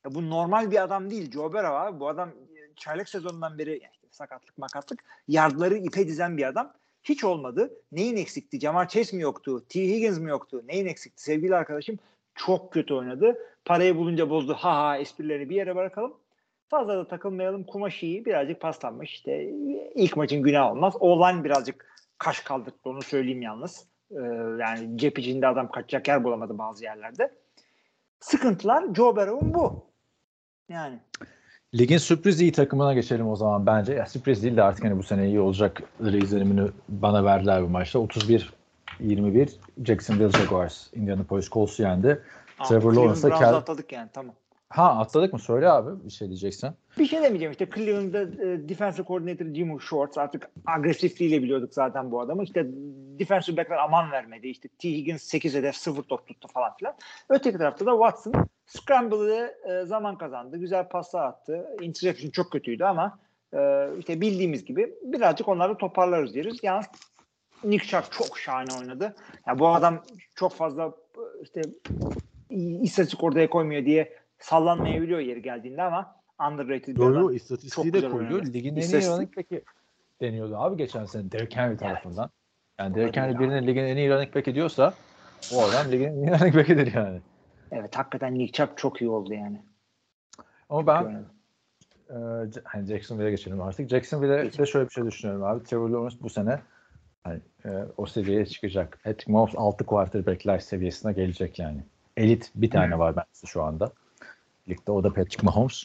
S5: Ya bu normal bir adam değil. Joe Burrow abi. Bu adam e, çaylak sezonundan beri yani sakatlık makatlık yardları ipe dizen bir adam. Hiç olmadı. Neyin eksikti? Jamar Chase mi yoktu? T. Higgins mi yoktu? Neyin eksikti? Sevgili arkadaşım çok kötü oynadı. Parayı bulunca bozdu. Ha ha esprileri bir yere bırakalım. Fazla da takılmayalım. Kumaş iyi. Birazcık paslanmış. İşte ilk maçın günah olmaz. Olan birazcık kaş kaldırdı. Onu söyleyeyim yalnız. Ee, yani cep içinde adam kaçacak yer bulamadı bazı yerlerde. Sıkıntılar Joe Burrow'un bu. Yani
S4: Ligin sürpriz iyi takımına geçelim o zaman bence. Ya sürpriz değil de artık hani bu sene iyi olacak izlenimini bana verdiler bu maçta. 31-21 Jacksonville Jaguars Indianapolis Colts'u yendi. Trevor Lawrence'la Cal...
S5: atladık yani tamam.
S4: Ha atladık mı? Söyle abi bir şey diyeceksen.
S5: Bir şey demeyeceğim işte Cleveland'da e, defensive coordinator Jim Schwartz artık agresifliğiyle biliyorduk zaten bu adamı. İşte defensive backler aman vermedi. İşte T. Higgins 8 hedef 0 top tuttu falan filan. Öteki tarafta da Watson scramble'ı e, zaman kazandı. Güzel paslar attı. Interception çok kötüydü ama e, işte bildiğimiz gibi birazcık onları toparlarız deriz. Yalnız Nick Chubb çok şahane oynadı. Ya bu adam çok fazla e, işte istatistik ortaya koymuyor diye sallanmayabiliyor yeri geldiğinde ama underrated bir
S4: Doğru
S5: adam.
S4: istatistiği de koyuyor. Ligin en iyi running back'i deniyordu abi geçen sene Derrick Henry tarafından. Yani Derrick Henry birinin ligin en iyi running back'i diyorsa o adam ligin en iyi running back'idir yani.
S5: Evet hakikaten Nick Chubb çok iyi oldu yani.
S4: Ama
S5: Çok
S4: ben
S5: oynadı.
S4: e, hani Jacksonville'e geçelim artık. Jacksonville'e
S5: Geçelim.
S4: de şöyle bir şey düşünüyorum abi. Trevor Lawrence bu sene hani, e, o seviyeye çıkacak. Patrick Mahomes 6 quarterback'ler seviyesine gelecek yani. Elit bir tane var bence şu anda. Ligde o da Patrick Mahomes.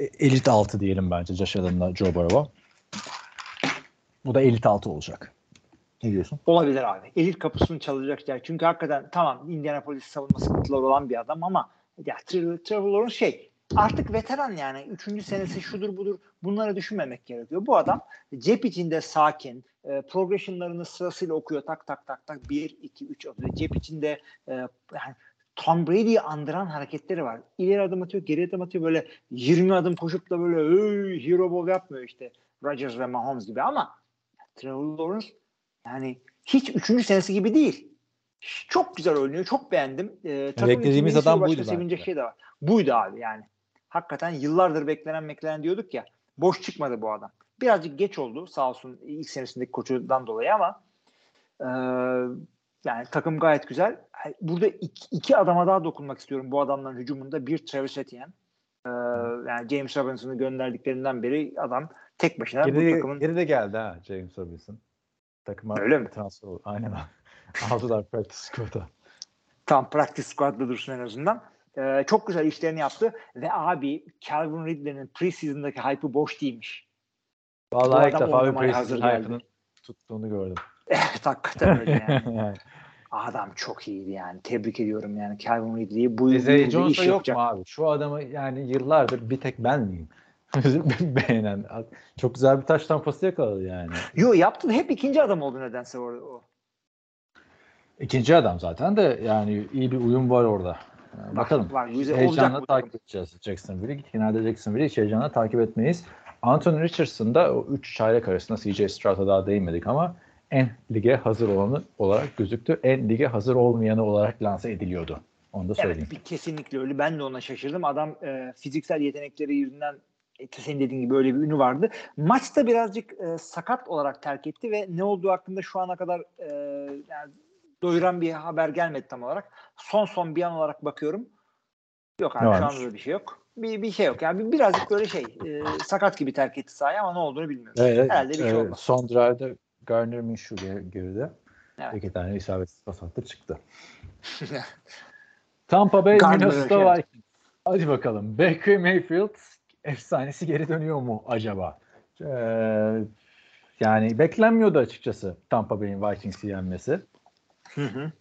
S4: E, Elit 6 diyelim bence Josh Allen'la Joe Burrow'a. Bu da elit 6 olacak. Ne diyorsun?
S5: Olabilir abi. Elit kapısını çalacak yer. Çünkü hakikaten tamam Indianapolis savunma sıkıntıları olan bir adam ama ya Trevor, şey artık veteran yani. Üçüncü senesi şudur budur. Bunları düşünmemek gerekiyor. Bu adam cep içinde sakin. E, progressionlarını sırasıyla okuyor. Tak tak tak tak. 1, 2, 3 atıyor. Cep içinde e, yani Tom Brady'yi andıran hareketleri var. İleri adım atıyor, geri adım atıyor. Böyle 20 adım koşup da böyle "Ey, hero ball yapmıyor işte. Rodgers ve Mahomes gibi ama Trevor Lawrence yani hiç üçüncü senesi gibi değil. Çok güzel oynuyor. Çok beğendim. Ee,
S4: Beklediğimiz adam buydu
S5: sevinecek şey de var. Buydu abi yani. Hakikaten yıllardır beklenen beklenen diyorduk ya. Boş çıkmadı bu adam. Birazcık geç oldu sağ olsun ilk senesindeki koçundan dolayı ama e, yani takım gayet güzel. Burada iki, iki adama daha dokunmak istiyorum bu adamların hücumunda. Bir Travis Etienne. E, yani James Robinson'ı gönderdiklerinden beri adam tek başına bu
S4: Geri,
S5: takımın
S4: geri de geldi ha James Robinson. Takıma
S5: Öyle mi?
S4: transfer oldu. Aynen. Aldılar practice squad'a.
S5: tam practice squad'da dursun en azından. Ee, çok güzel işlerini yaptı ve abi Calvin Ridley'nin preseason'daki hype'ı boş değilmiş.
S4: Vallahi ilk defa bir preseason hype'ının tuttuğunu gördüm.
S5: Evet hakikaten öyle yani.
S4: yani.
S5: Adam çok iyiydi yani. Tebrik ediyorum yani Calvin Ridley'i. Bu iş
S4: Jones'a yok
S5: yapacak.
S4: mu abi? Şu adamı yani yıllardır bir tek ben miyim? Beğenen. Çok güzel bir taş tampası yakaladı yani.
S5: Yo yaptı. Hep ikinci adam oldu nedense orada. O.
S4: İkinci adam zaten de yani iyi bir uyum var orada. Yani Bakalım.
S5: Var, güzel olacak
S4: Heyecanla
S5: bu
S4: takip edeceğiz Jacksonville'i. Genelde Jacksonville'i hiç heyecanla takip etmeyiz. Anthony Richardson da o 3 çaylak arasında CJ Stroud'a daha değinmedik ama en lige hazır olanı olarak gözüktü. En lige hazır olmayanı olarak lanse ediliyordu. Onu da söyleyeyim.
S5: Evet bir kesinlikle öyle. Ben de ona şaşırdım. Adam e, fiziksel yetenekleri yüzünden e, senin dediğin gibi öyle bir ünü vardı. Maçta birazcık e, sakat olarak terk etti ve ne olduğu hakkında şu ana kadar e, yani doyuran bir haber gelmedi tam olarak. Son son bir an olarak bakıyorum. Yok abi şu anda da bir şey yok. Bir, bir şey yok. Yani bir- birazcık böyle şey e, sakat gibi terk etti sahayı ama ne olduğunu bilmiyorum.
S4: Evet,
S5: Herhalde bir şey
S4: evet,
S5: olmaz.
S4: Son drive'da Garner Minshew ger- geride.
S5: Evet.
S4: İki tane isabetsiz pas attı çıktı. Tampa Bay
S5: Gardner'ı
S4: Minnesota. Vikings. Hadi bakalım. Baker Mayfield efsanesi geri dönüyor mu acaba? Ee, yani beklenmiyordu açıkçası Tampa Bay'in Vikings'i yenmesi.
S5: Hı hı.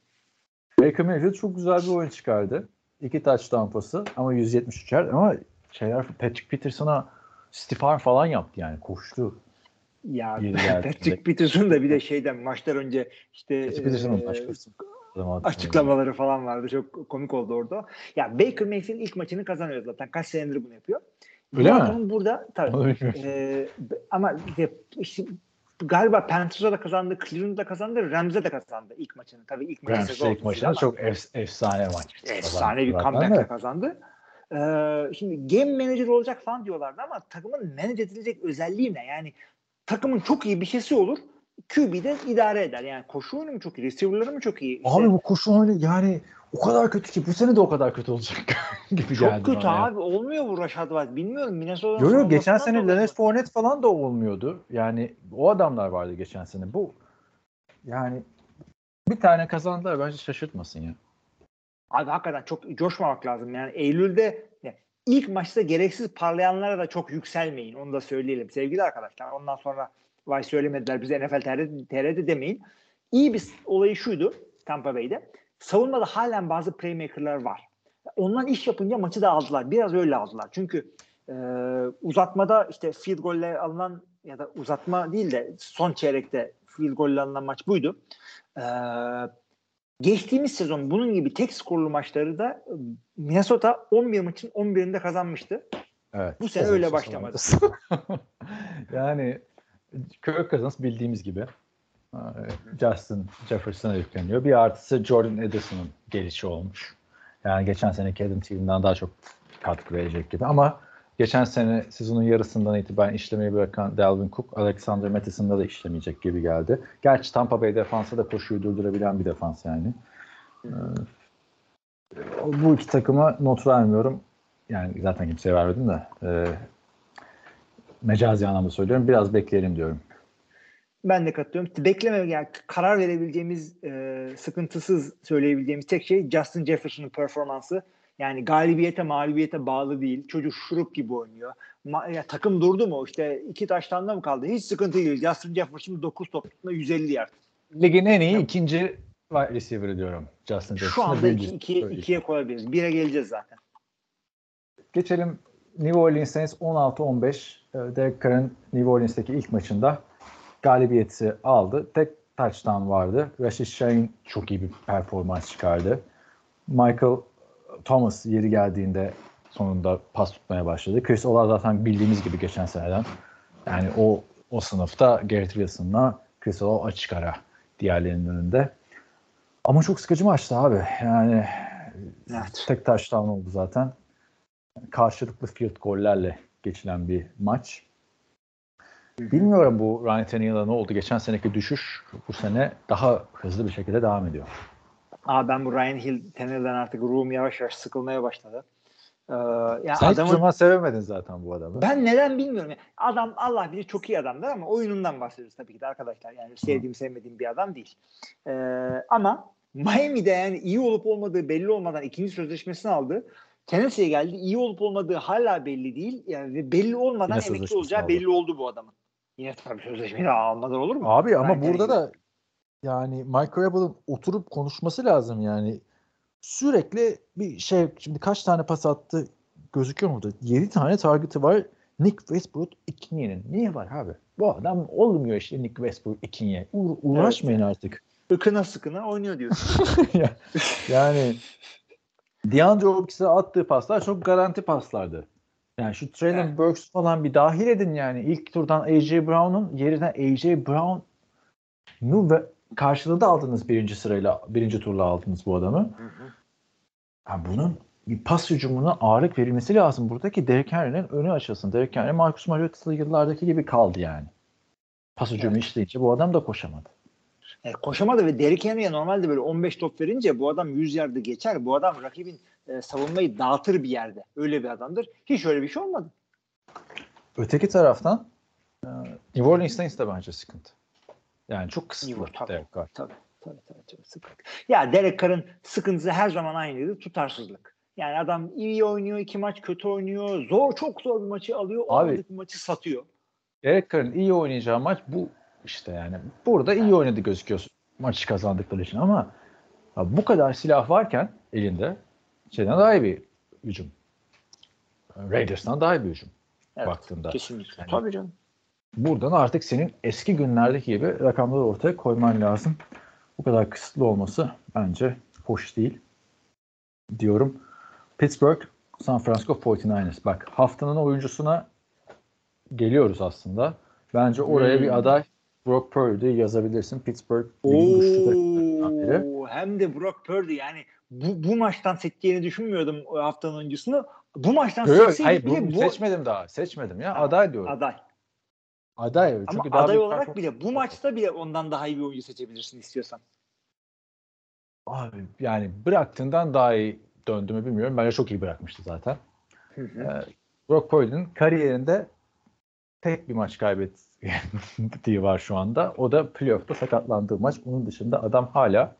S4: Baker Mayfield çok güzel bir oyun çıkardı. İki touchdown pası ama 173 yard ama şeyler Patrick Peterson'a stifar falan yaptı yani koştu.
S5: Ya. Patrick Peterson da bir de şeyden maçlar önce işte e, açıklamaları falan vardı. Çok komik oldu orada. Ya Baker Mayfield ilk maçını kazanıyor zaten. Kaç senedir bunu yapıyor.
S4: Öyle
S5: bu
S4: mi?
S5: burada tabii. Ee, ama işte, galiba Panthers'a da kazandı, Cleveland'da kazandı, Rams'e de kazandı ilk maçını. Tabii ilk maçı
S4: Rams
S5: sezon
S4: ilk maçında
S5: ama
S4: çok ef- efsane maç.
S5: efsane bir
S4: Zaten
S5: comeback'le kazandı. Ee, şimdi game manager olacak falan diyorlardı ama takımın manage edilecek özelliği ne? Yani takımın çok iyi bir şeysi olur. QB de idare eder. Yani koşu oyunu mu çok iyi, receiver'ları mı çok iyi? İşte
S4: Abi bu koşu oyunu yani o kadar kötü ki bu sene de o kadar kötü olacak gibi geldi
S5: çok kötü
S4: bana ya.
S5: abi. Olmuyor bu Rashad White. Bilmiyorum. Minnesota'nın
S4: Yo yo geçen sene Leonard. Fournette falan da olmuyordu. Yani o adamlar vardı geçen sene. Bu yani bir tane kazandılar bence şaşırtmasın ya.
S5: Abi hakikaten çok coşmamak lazım. Yani Eylül'de ilk maçta gereksiz parlayanlara da çok yükselmeyin. Onu da söyleyelim sevgili arkadaşlar. Ondan sonra vay söylemediler bize NFL TR'de, TR'de demeyin. İyi bir olayı şuydu Tampa Bay'de. Savunmada halen bazı playmaker'lar var. Ondan iş yapınca maçı da aldılar. Biraz öyle aldılar. Çünkü e, uzatmada işte field golle alınan ya da uzatma değil de son çeyrekte field golle alınan maç buydu. E, geçtiğimiz sezon bunun gibi tek skorlu maçları da e, Minnesota 11 maçın 11'inde kazanmıştı.
S4: Evet.
S5: Bu sene öyle başlamadı.
S4: yani Kirk Cousins bildiğimiz gibi e, Justin Jefferson'a yükleniyor. Bir artısı Jordan Edison'ın gelişi olmuş. Yani geçen seneki Adam Thielen'dan daha çok katkı verecek gibi. Ama geçen sene sezonun yarısından itibaren işlemeyi bırakan Dalvin Cook, Alexander Mattison'da da işlemeyecek gibi geldi. Gerçi Tampa Bay defansı da koşuyu durdurabilen bir defans yani. Ee, bu iki takıma not vermiyorum. Yani zaten kimseye vermedim de. E, mecazi anlamda söylüyorum. Biraz bekleyelim diyorum.
S5: Ben de katılıyorum. Bekleme yani karar verebileceğimiz e, sıkıntısız söyleyebileceğimiz tek şey Justin Jefferson'ın performansı. Yani galibiyete mağlubiyete bağlı değil. Çocuk şurup gibi oynuyor. Ma- ya, takım durdu mu? İşte iki taştan da mı kaldı? Hiç sıkıntı değil. Justin Jefferson 9 topla 150 yard.
S4: Ligin en iyi ikinci wide receiver diyorum Justin
S5: Şu anda
S4: birinci
S5: 2 iki,
S4: söyleyeyim.
S5: ikiye koyabiliriz. Bire geleceğiz zaten.
S4: Geçelim New Orleans Saints 16-15. Ee, Derek Carr'ın New Orleans'taki ilk maçında galibiyeti aldı. Tek touchdown vardı. Rashid Shahin çok iyi bir performans çıkardı. Michael Thomas yeri geldiğinde sonunda pas tutmaya başladı. Chris Ola zaten bildiğimiz gibi geçen seneden. Yani o o sınıfta Garrett Wilson'la Chris Ola açık ara diğerlerinin önünde. Ama çok sıkıcı maçtı abi. Yani
S5: Evet.
S4: tek touchdown oldu zaten. Karşılıklı field gollerle geçilen bir maç. Bilmiyorum bu Ryan Tannehill'a ne oldu? Geçen seneki düşüş bu sene daha hızlı bir şekilde devam ediyor.
S5: Aa ben bu Ryan Hill Tannehill'den artık ruhum yavaş yavaş sıkılmaya başladı. Ee, ya
S4: Sen hiç
S5: adamın
S4: zaman sevemedin zaten bu adamı.
S5: Ben neden bilmiyorum. Yani Adam Allah bilir çok iyi adamdır ama oyunundan bahsediyoruz tabii ki de arkadaşlar. Yani sevdiğim sevmediğim bir adam değil. Ee, ama Miami'de yani iyi olup olmadığı belli olmadan ikinci sözleşmesini aldı. Tennessee'ye geldi. İyi olup olmadığı hala belli değil. Yani belli olmadan
S4: Yine
S5: emekli olacağı
S4: aldı.
S5: belli oldu bu adamın. Yine tabii sözleşmeyi almadan olur mu?
S4: Abi ama
S5: Ryan
S4: burada da yani Mike Vrabel'ın oturup konuşması lazım yani. Sürekli bir şey şimdi kaç tane pas attı gözüküyor mu burada? 7 tane target'ı var. Nick Westbrook ikinyenin. Niye var abi? Bu adam olmuyor işte Nick Westbrook ikinye. Uğra- uğraşmayın artık.
S5: Ikına sıkına oynuyor diyorsun.
S4: Ya- yani DeAndre Hopkins'e attığı paslar çok garanti paslardı. Yani şu Traylon
S5: Evet.
S4: Burks falan bir dahil edin yani. İlk turdan A.J. Brown'un yerine A.J. Brown'u ve karşılığı da aldınız birinci sırayla, birinci turla aldınız bu adamı. Ha bunun bir pas hücumuna ağırlık verilmesi lazım burada ki Derrick Henry'nin önü açılsın. Derrick Henry Marcus Mariota'lı yıllardaki gibi kaldı yani. Pas hücumu işleyince bu adam da koşamadı.
S5: E, koşamadı ve Derrick Henry'e normalde böyle 15 top verince bu adam 100 yardı geçer. Bu adam rakibin e, savunmayı dağıtır bir yerde. Öyle bir adamdır. Hiç öyle bir şey olmadı.
S4: Öteki taraftan e, New Orleans Saints de bence sıkıntı. Yani çok kısıtlı
S5: tabii.
S4: Derek Carr.
S5: Tabii tabii tabii çok sıkıntı. Ya Derek Carr'ın sıkıntısı her zaman aynıydı. Tutarsızlık. Yani adam iyi oynuyor, iki maç kötü oynuyor. Zor, çok zor bir maçı alıyor. O
S4: Abi-
S5: bir maçı satıyor.
S4: Derek Carr'ın iyi oynayacağı maç bu işte yani. Burada iyi oynadı gözüküyor maçı kazandıkları için ama bu kadar silah varken elinde şeyden daha iyi bir hücum. Raiders'tan daha iyi bir hücum
S5: Evet,
S4: baktığında.
S5: Kesinlikle.
S4: Yani-
S5: Tabii canım.
S4: Buradan artık senin eski günlerdeki gibi rakamları ortaya koyman lazım. Bu kadar kısıtlı olması bence hoş değil diyorum. Pittsburgh San Francisco 49ers. Bak haftanın oyuncusuna geliyoruz aslında. Bence oraya bir
S5: Hmm.
S4: aday Brock Purdy yazabilirsin. Pittsburgh ligin güçlü
S5: hem de Brock Purdy yani bu, bu maçtan seçeceğini düşünmüyordum haftanın oyuncusunu. Bu maçtan
S4: Yok, yok,
S5: seçseydi
S4: hayır
S5: bile
S4: bu, seçmedim daha. Seçmedim ya.
S5: Tamam,
S4: Aday diyorum.
S5: aday.
S4: Aday.
S5: Ama
S4: Çünkü daha
S5: aday olarak bile bu maçta bile ondan daha iyi bir oyuncu seçebilirsin istiyorsan.
S4: Abi yani bıraktığından daha iyi döndü mü bilmiyorum. Bence çok iyi bırakmıştı zaten.
S5: Hı hı.
S4: Ee, Brock Purdy'nin kariyerinde tek bir maç kaybettiği var şu anda. O da playoff'ta sakatlandığı maç. Onun dışında adam hala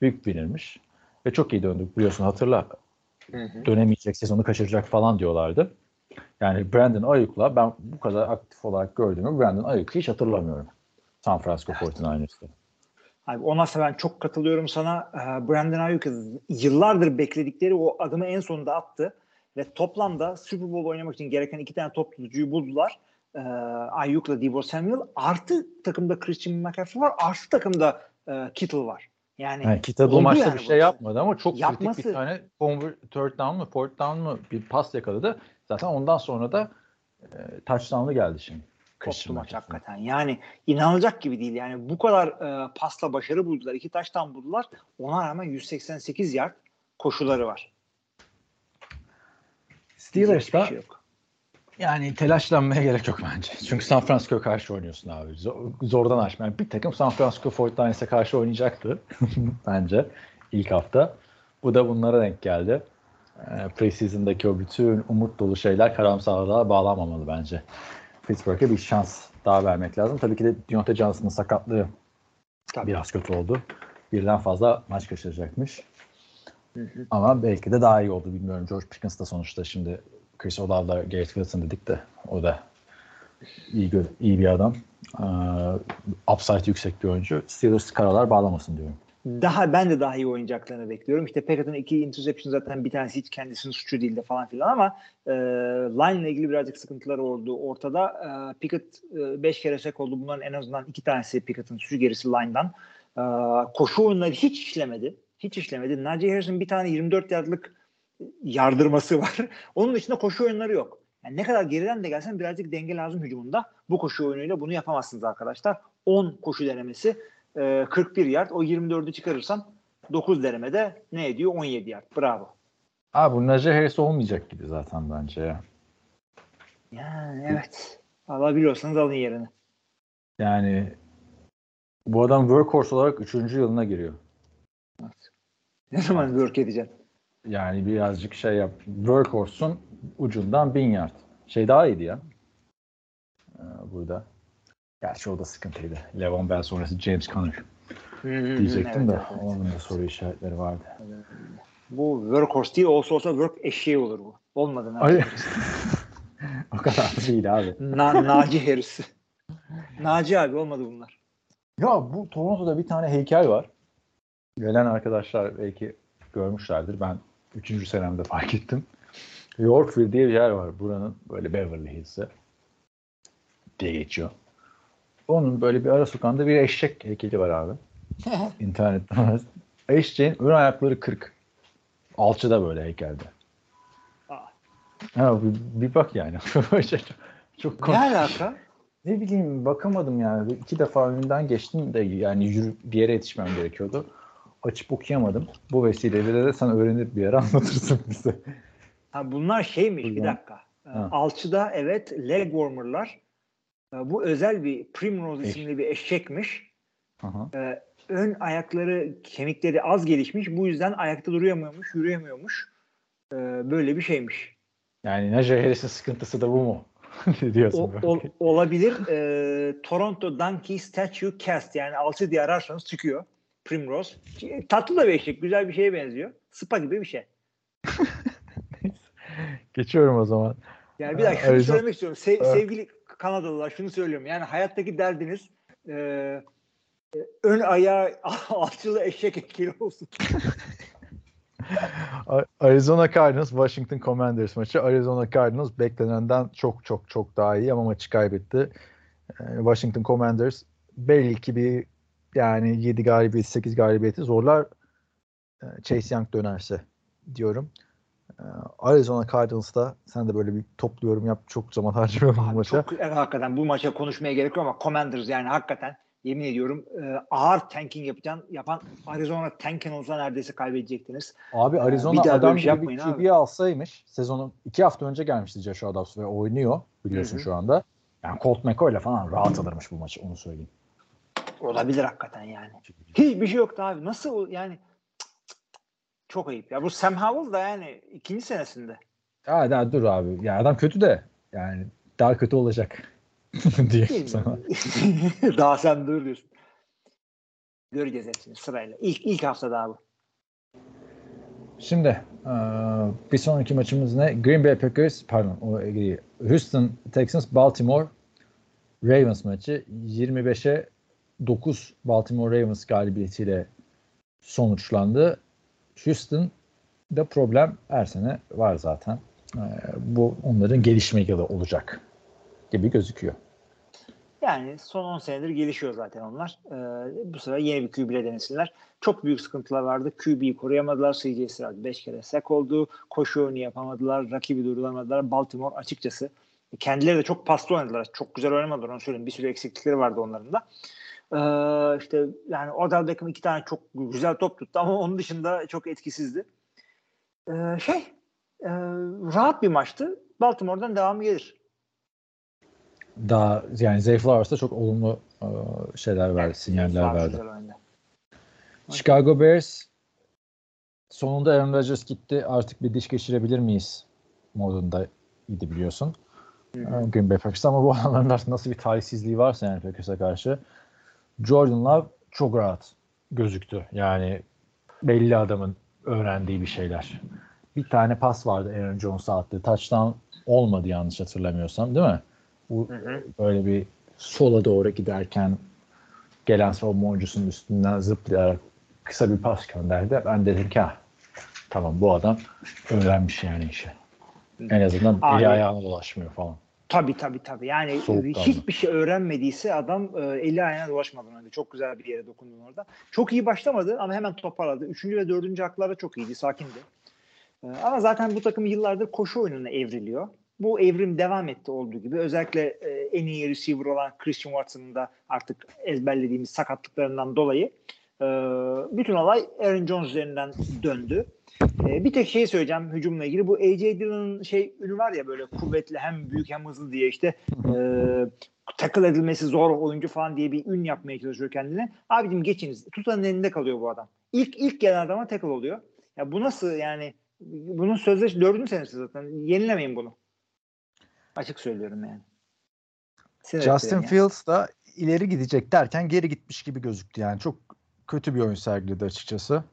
S4: büyük binirmiş. Ve çok iyi döndü biliyorsun hatırla.
S5: Hı hı.
S4: Dönemeyecek, sezonu kaçıracak falan diyorlardı. Yani Brandon Ayuk'la ben bu kadar aktif olarak gördüğümü Brandon Ayuk'u hiç hatırlamıyorum. San Francisco 49ers'ta.
S5: Abi ona ben çok katılıyorum sana. Ee, Brandon Ayuk yıllardır bekledikleri o adımı en sonunda attı ve toplamda Super Bowl oynamak için gereken iki tane top tutucuyu buldular. Ee, Ayuk'la Deebo Samuel artı takımda Christian McCaffrey var artı takımda e, Kittle var. Yani,
S4: Yani Kittle bu maçta
S5: yani
S4: bir şey yapmadı ama çok
S5: Yapması-
S4: kritik bir tane third down mı fourth down mı bir pas yakaladı. Zaten ondan sonra da e, touchdown'lı geldi şimdi.
S5: koptu maç hakikaten. Yani inanılacak gibi değil. Yani bu kadar e, pasla başarı buldular. iki taştan buldular. Ona rağmen 188 yard koşuları var.
S4: Steelers'ta
S5: şey yok.
S4: yani telaşlanmaya gerek yok bence. Çünkü San Francisco'ya karşı oynuyorsun abi. Zor- zordan aşma. Yani bir takım San Francisco 49ers'e karşı oynayacaktı bence ilk hafta. Bu da bunlara denk geldi. E, preseason'daki o bütün umut dolu şeyler karamsarlığa bağlanmamalı bence. Pittsburgh'e bir şans daha vermek lazım. Tabii ki de Deontay Johnson'ın sakatlığı
S5: Tabii.
S4: biraz kötü oldu. Birden fazla maç kaçıracakmış. Ama belki de daha iyi oldu bilmiyorum. George Pickens da sonuçta şimdi Chris Olave'la Garrett Wilson dedik de o da iyi, iyi bir adam. Ee, upside yüksek bir oyuncu. Steelers karalar bağlamasın diyorum.
S5: Daha ben de daha iyi oynayacaklarını bekliyorum. İşte Pickett'ın iki interception zaten bir tanesi hiç kendisinin suçu değildi falan filan ama e, line ile ilgili birazcık sıkıntılar oldu ortada. E, Pickett 5 kere sek oldu. Bunların en azından iki tanesi Pickett'ın suçu gerisi line'dan. E, koşu oyunları hiç işlemedi. Hiç işlemedi. Najee Harris'in bir tane 24 yardlık yardırması var. Onun dışında koşu oyunları yok. Yani ne kadar geriden de gelsen birazcık denge lazım hücumunda. Bu koşu oyunuyla bunu yapamazsınız arkadaşlar. 10 koşu denemesi e, 41 yard. O 24'ü çıkarırsan 9 denemede ne ediyor? 17 yard. Bravo.
S4: Abi bu Najee Harris olmayacak gibi zaten bence ya.
S5: Yani evet. Alabiliyorsanız alın yerini.
S4: Yani bu adam workhorse olarak 3. yılına giriyor.
S5: Ne zaman work edeceksin?
S4: Yani birazcık şey yap. Workhorse'un ucundan 1000 yard. Şey daha iyiydi ya. Ee, burada. Gerçi o da sıkıntıydı. Levon Bell sonrası James Conner diyecektim de
S5: evet, evet.
S4: onun da soru işaretleri vardı.
S5: Bu workhorse değil olsa olsa work eşeği olur bu. Olmadı. Naci.
S4: o kadar da değil abi.
S5: Na, Naci Harris. Naci abi olmadı bunlar.
S4: Ya bu Toronto'da bir tane heykel var. Gelen arkadaşlar belki görmüşlerdir. Ben 3. senemde fark ettim. Yorkville diye bir yer var. Buranın böyle Beverly Hills'i diye geçiyor. Onun böyle bir ara sokağında bir eşek heykeli var abi. İnternette var. Eşeğin ön ayakları kırık. Alçıda böyle heykelde.
S5: Aa.
S4: Ha, bir, bir bak yani. çok, çok
S5: Ne
S4: komik.
S5: alaka?
S4: Ne bileyim bakamadım yani. İki defa önünden geçtim de yani yürü, bir yere yetişmem gerekiyordu. Açıp okuyamadım. Bu vesileyle de sen öğrenir bir yere anlatırsın bize.
S5: Ha, bunlar şeymiş bir
S4: Buyurun.
S5: dakika.
S4: Ha.
S5: Alçıda evet leg warmer'lar. Ee, Bu özel bir Primrose
S4: Eş-
S5: isimli bir eşekmiş.
S4: Aha.
S5: Ee, ön ayakları kemikleri az gelişmiş. Bu yüzden ayakta duramıyormuş, yürüyemiyormuş. Ee, böyle bir şeymiş.
S4: Yani Najee Harris'in sıkıntısı da bu mu? diyorsun.
S5: O, ol- olabilir. Ee, Toronto Donkey Statue Cast yani alçı diye ararsanız çıkıyor. Primrose. Tatlı da bir eşek. Güzel bir şeye benziyor. Spa gibi bir şey.
S4: Geçiyorum o zaman.
S5: Yani bir dakika şunu
S4: Arizona-
S5: söylemek istiyorum. Se-
S4: Ha.
S5: sevgili Kanadalılar şunu söylüyorum. Yani hayattaki derdiniz e, e, ön ayağı alçılı eşek heykeli olsun.
S4: Arizona Cardinals Washington Commanders maçı. Arizona Cardinals beklenenden çok çok çok daha iyi ama maçı kaybetti. Ee, Washington Commanders belli ki bir yani 7 galibiyeti 8 galibiyeti zorlar. Ee, Chase Young dönerse diyorum. Ee, Arizona Cardinals'ta sen de böyle bir toplu yorum yap. Çok zaman harcıyorum bu maça.
S5: çok, evet, hakikaten bu maça konuşmaya gerek yok ama Commanders yani hakikaten yemin ediyorum e, ağır tanking yapacaksın, yapan Arizona tanking olsa neredeyse kaybedecektiniz.
S4: Abi Arizona
S5: bir
S4: adam
S5: bir şey
S4: gibi bir
S5: yapmayın abi.
S4: QB alsaymış sezonun iki hafta önce gelmişti Joshua Dobbs ve oynuyor biliyorsun
S5: Hı hı.
S4: şu anda. Yani Colt McCoy ile falan rahat alırmış bu maçı onu söyleyeyim.
S5: Olabilir hakikaten yani. Hiçbir şey yoktu abi. Nasıl yani. Çok ayıp. Ya bu Sam Howell da yani ikinci senesinde.
S4: Ya daha dur abi. Ya adam kötü de yani daha kötü olacak
S5: mi?
S4: sana.
S5: daha sen dur diyorsun. Göreceğiz hepsini sırayla. İlk, ilk hafta daha bu.
S4: Şimdi bir sonraki maçımız ne? Green Bay Packers pardon o. Houston Texans Baltimore Ravens maçı 25'e 9 Baltimore Ravens galibiyetiyle sonuçlandı. Houston'da problem her sene var zaten. Eee, bu onların gelişme yılı olacak gibi gözüküyor.
S5: Yani son 10 senedir gelişiyor zaten onlar. Ee, bu sefer yeni bir QB ile denesinler. Çok büyük sıkıntılar vardı. QB'yi koruyamadılar. CJ Stroud 5 kere sek oldu. Koşu oyunu yapamadılar. Rakibi durduramadılar. Baltimore açıkçası kendileri de çok paslı oynadılar. Çok güzel oynamadılar onu söyleyeyim. Bir sürü eksiklikleri vardı onların da. Ee, işte yani Odell Beckham iki tane çok güzel top tuttu ama onun dışında çok etkisizdi. Ee, şey e, rahat bir maçtı. Baltimore'dan devamı gelir.
S4: Daha yani Zay Flowers da çok olumlu eee, şeyler verdi, sinyaller verdi. Chicago Bears sonunda Aaron Rodgers gitti. Artık bir diş geçirebilir miyiz modunda idi biliyorsun. Ee, Green Bay Packers'ta ama bu adamların nasıl bir talihsizliği varsa yani Packers'a karşı. Jordan Love çok rahat gözüktü. Yani belli adamın öğrendiği bir şeyler. Bir tane pas vardı Aaron Jones'a attığı. Touchdown olmadı yanlış hatırlamıyorsam değil mi? Bu böyle bir sola doğru giderken gelen savunma oyuncusunun üstünden zıplayarak kısa bir pas gönderdi. Ben dedim ki tamam bu adam öğrenmiş yani işi. En azından eli ayağına dolaşmıyor falan.
S5: Tabii tabii tabii. Yani
S4: Soğukkanlı.
S5: hiçbir şey öğrenmediyse adam e, eli ayağına dolaşmadan önce çok güzel bir yere dokundun orada. Çok iyi başlamadı ama hemen toparladı. Üçüncü ve dördüncü haklarda çok iyiydi, sakindi. E, ama zaten bu takım yıllardır koşu oyununa evriliyor. Bu evrim devam etti olduğu gibi. Özellikle e, en iyi receiver olan Christian Watson'ın da artık ezberlediğimiz sakatlıklarından dolayı e, bütün olay Aaron Jones üzerinden döndü. E, bir tek şey söyleyeceğim hücumla ilgili. Bu AJ Dillon'ın şey ünü var ya böyle kuvvetli hem büyük hem hızlı diye işte e, tackle edilmesi zor oyuncu falan diye bir ün yapmaya çalışıyor kendine. Abicim geçiniz. Tutanın elinde kalıyor bu adam. İlk ilk gelen adama tackle oluyor. Ya bu nasıl yani bunun sözleşme dördüncü senesi zaten. Yenilemeyin bunu. Açık söylüyorum yani. Sinir
S4: Justin
S5: ettiren ya.
S4: Fields da ileri gidecek derken geri gitmiş gibi gözüktü yani. Çok kötü bir oyun sergiledi açıkçası.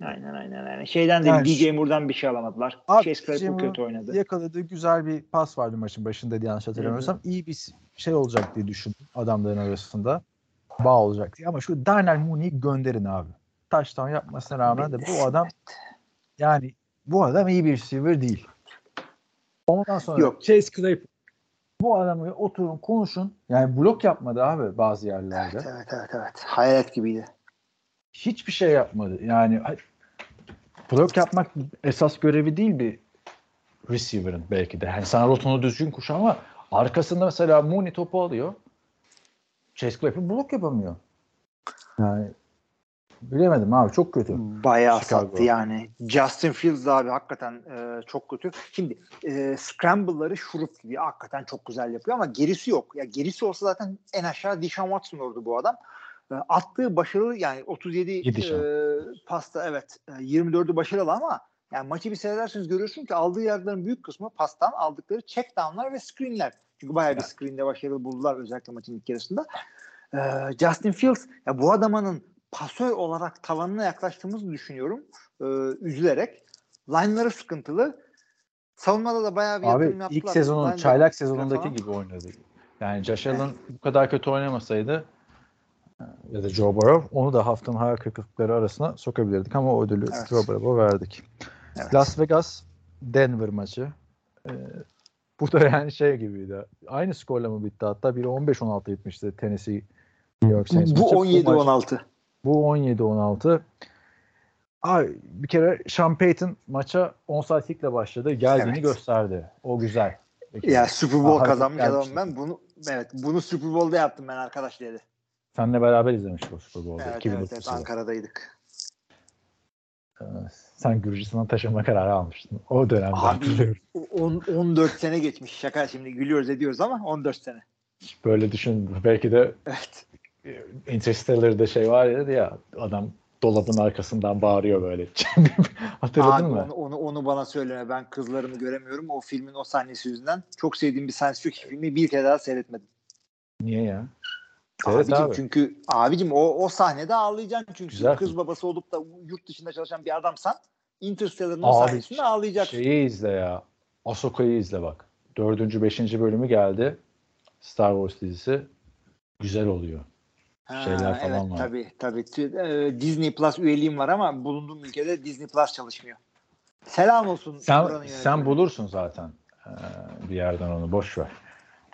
S5: Aynen aynen aynen. Şeyden de
S4: Yani
S5: DJ Moore'dan bir şey alamadılar.
S4: Abi,
S5: Chase Claypool kötü oynadı.
S4: Yakaladığı güzel bir pas vardı maçın başında diye yanlış hatırlamıyorsam. İyi bir şey olacak diye düşündüm adamların arasında. Bağ olacak diye. Ama şu Darnell Mooney'i gönderin abi. Touchdown yapmasına rağmen de bu adam yani bu adam iyi bir receiver değil. Ondan sonra
S5: Yok.
S4: Chase Claypool bu adamı oturun konuşun. Yani blok yapmadı abi bazı yerlerde.
S5: Evet evet evet. evet. Hayalet gibiydi.
S4: Hiçbir şey yapmadı. Yani blok yapmak esas görevi değil bir receiver'ın belki de. Yani sana rotonu düzgün kuş ama arkasında mesela Mooney topu alıyor. Chase Claypool blok yapamıyor. Yani bilemedim abi çok kötü.
S5: Bayağı
S4: Chicago.
S5: sattı yani. Justin Fields abi hakikaten e, çok kötü. Şimdi e, scramble'ları şurup gibi hakikaten çok güzel yapıyor ama gerisi yok. Ya gerisi olsa zaten en aşağı Deshaun Watson olurdu bu adam. E, attığı başarılı yani 37
S4: İyi
S5: e, pasta evet e, 24'ü başarılı ama yani maçı bir seyrederseniz görüyorsun ki aldığı yardımların büyük kısmı pastan aldıkları check down'lar ve screen'ler. Çünkü bayağı bir screen'de başarılı buldular özellikle maçın ilk yarısında. E, Justin Fields ya bu adamın pasör olarak tavanına yaklaştığımızı düşünüyorum. E, üzülerek. Line'ları sıkıntılı. Savunmada da bayağı bir
S4: Abi
S5: yatırım yaptılar.
S4: ilk sezonun çaylak sezonundaki
S5: falan.
S4: gibi oynadı. Yani Josh Allen bu kadar kötü oynamasaydı e, ya da Joe Burrow onu da haftanın hayal kırıklıkları arasına sokabilirdik ama o ödülü
S5: Evet.
S4: Joe Burrow'a verdik.
S5: Evet.
S4: Las Vegas Denver maçı. Ee, bu da yani şey gibiydi. Aynı skorla mı bitti hatta biri 15-16 bitmişti Tennessee New York Saints
S5: Bu
S4: maçı. maç-
S5: 17-16.
S4: Bu 17-16. Abi bir kere Sean Payton maça onside başladı. Geldiğini
S5: Evet.
S4: gösterdi. O güzel. Kere.
S5: Ya Super Bowl
S4: Aha,
S5: kazanmış adamım ben. Bunu evet bunu Super Bowl'da yaptım ben arkadaş dedi.
S4: Seninle beraber izlemiştik o Super Bowl'da.
S5: Evet,
S4: 2009
S5: evet, evet. Ankara'daydık.
S4: Ee, Sen Gürcistan'a taşınma kararı almıştın. O dönemde
S5: Abi
S4: hatırlıyorum.
S5: on- 14 sene geçmiş. Şaka şimdi gülüyoruz ediyoruz ama 14 sene.
S4: Böyle düşün. Belki de
S5: Evet.
S4: e, Interstellar'da şey var ya, ya adam dolabın arkasından bağırıyor böyle. Hatırladın
S5: Abi
S4: mı?
S5: onu, onu, onu bana söyleme. Ben kızlarımı göremiyorum. O filmin o sahnesi yüzünden. Çok sevdiğim bir science fiction filmi bir kere daha seyretmedim.
S4: Niye ya? Evet
S5: abicim
S4: abi.
S5: çünkü abicim o, o sahnede ağlayacaksın çünkü
S4: Güzel
S5: kız babası olup da yurt dışında çalışan bir adamsan Interstellar'ın o sahnesinde ağlayacaksın.
S4: Şeyi izle ya. Ahsoka'yı izle bak. Dördüncü, beşinci bölümü geldi. Star Wars dizisi. Güzel oluyor. şeyler falan
S5: evet,
S4: var.
S5: Tabii tabii. E, Disney Plus üyeliğim var ama bulunduğum ülkede Disney Plus çalışmıyor. Selam olsun.
S4: Sen sen bulursun zaten ee, bir yerden onu boş ver.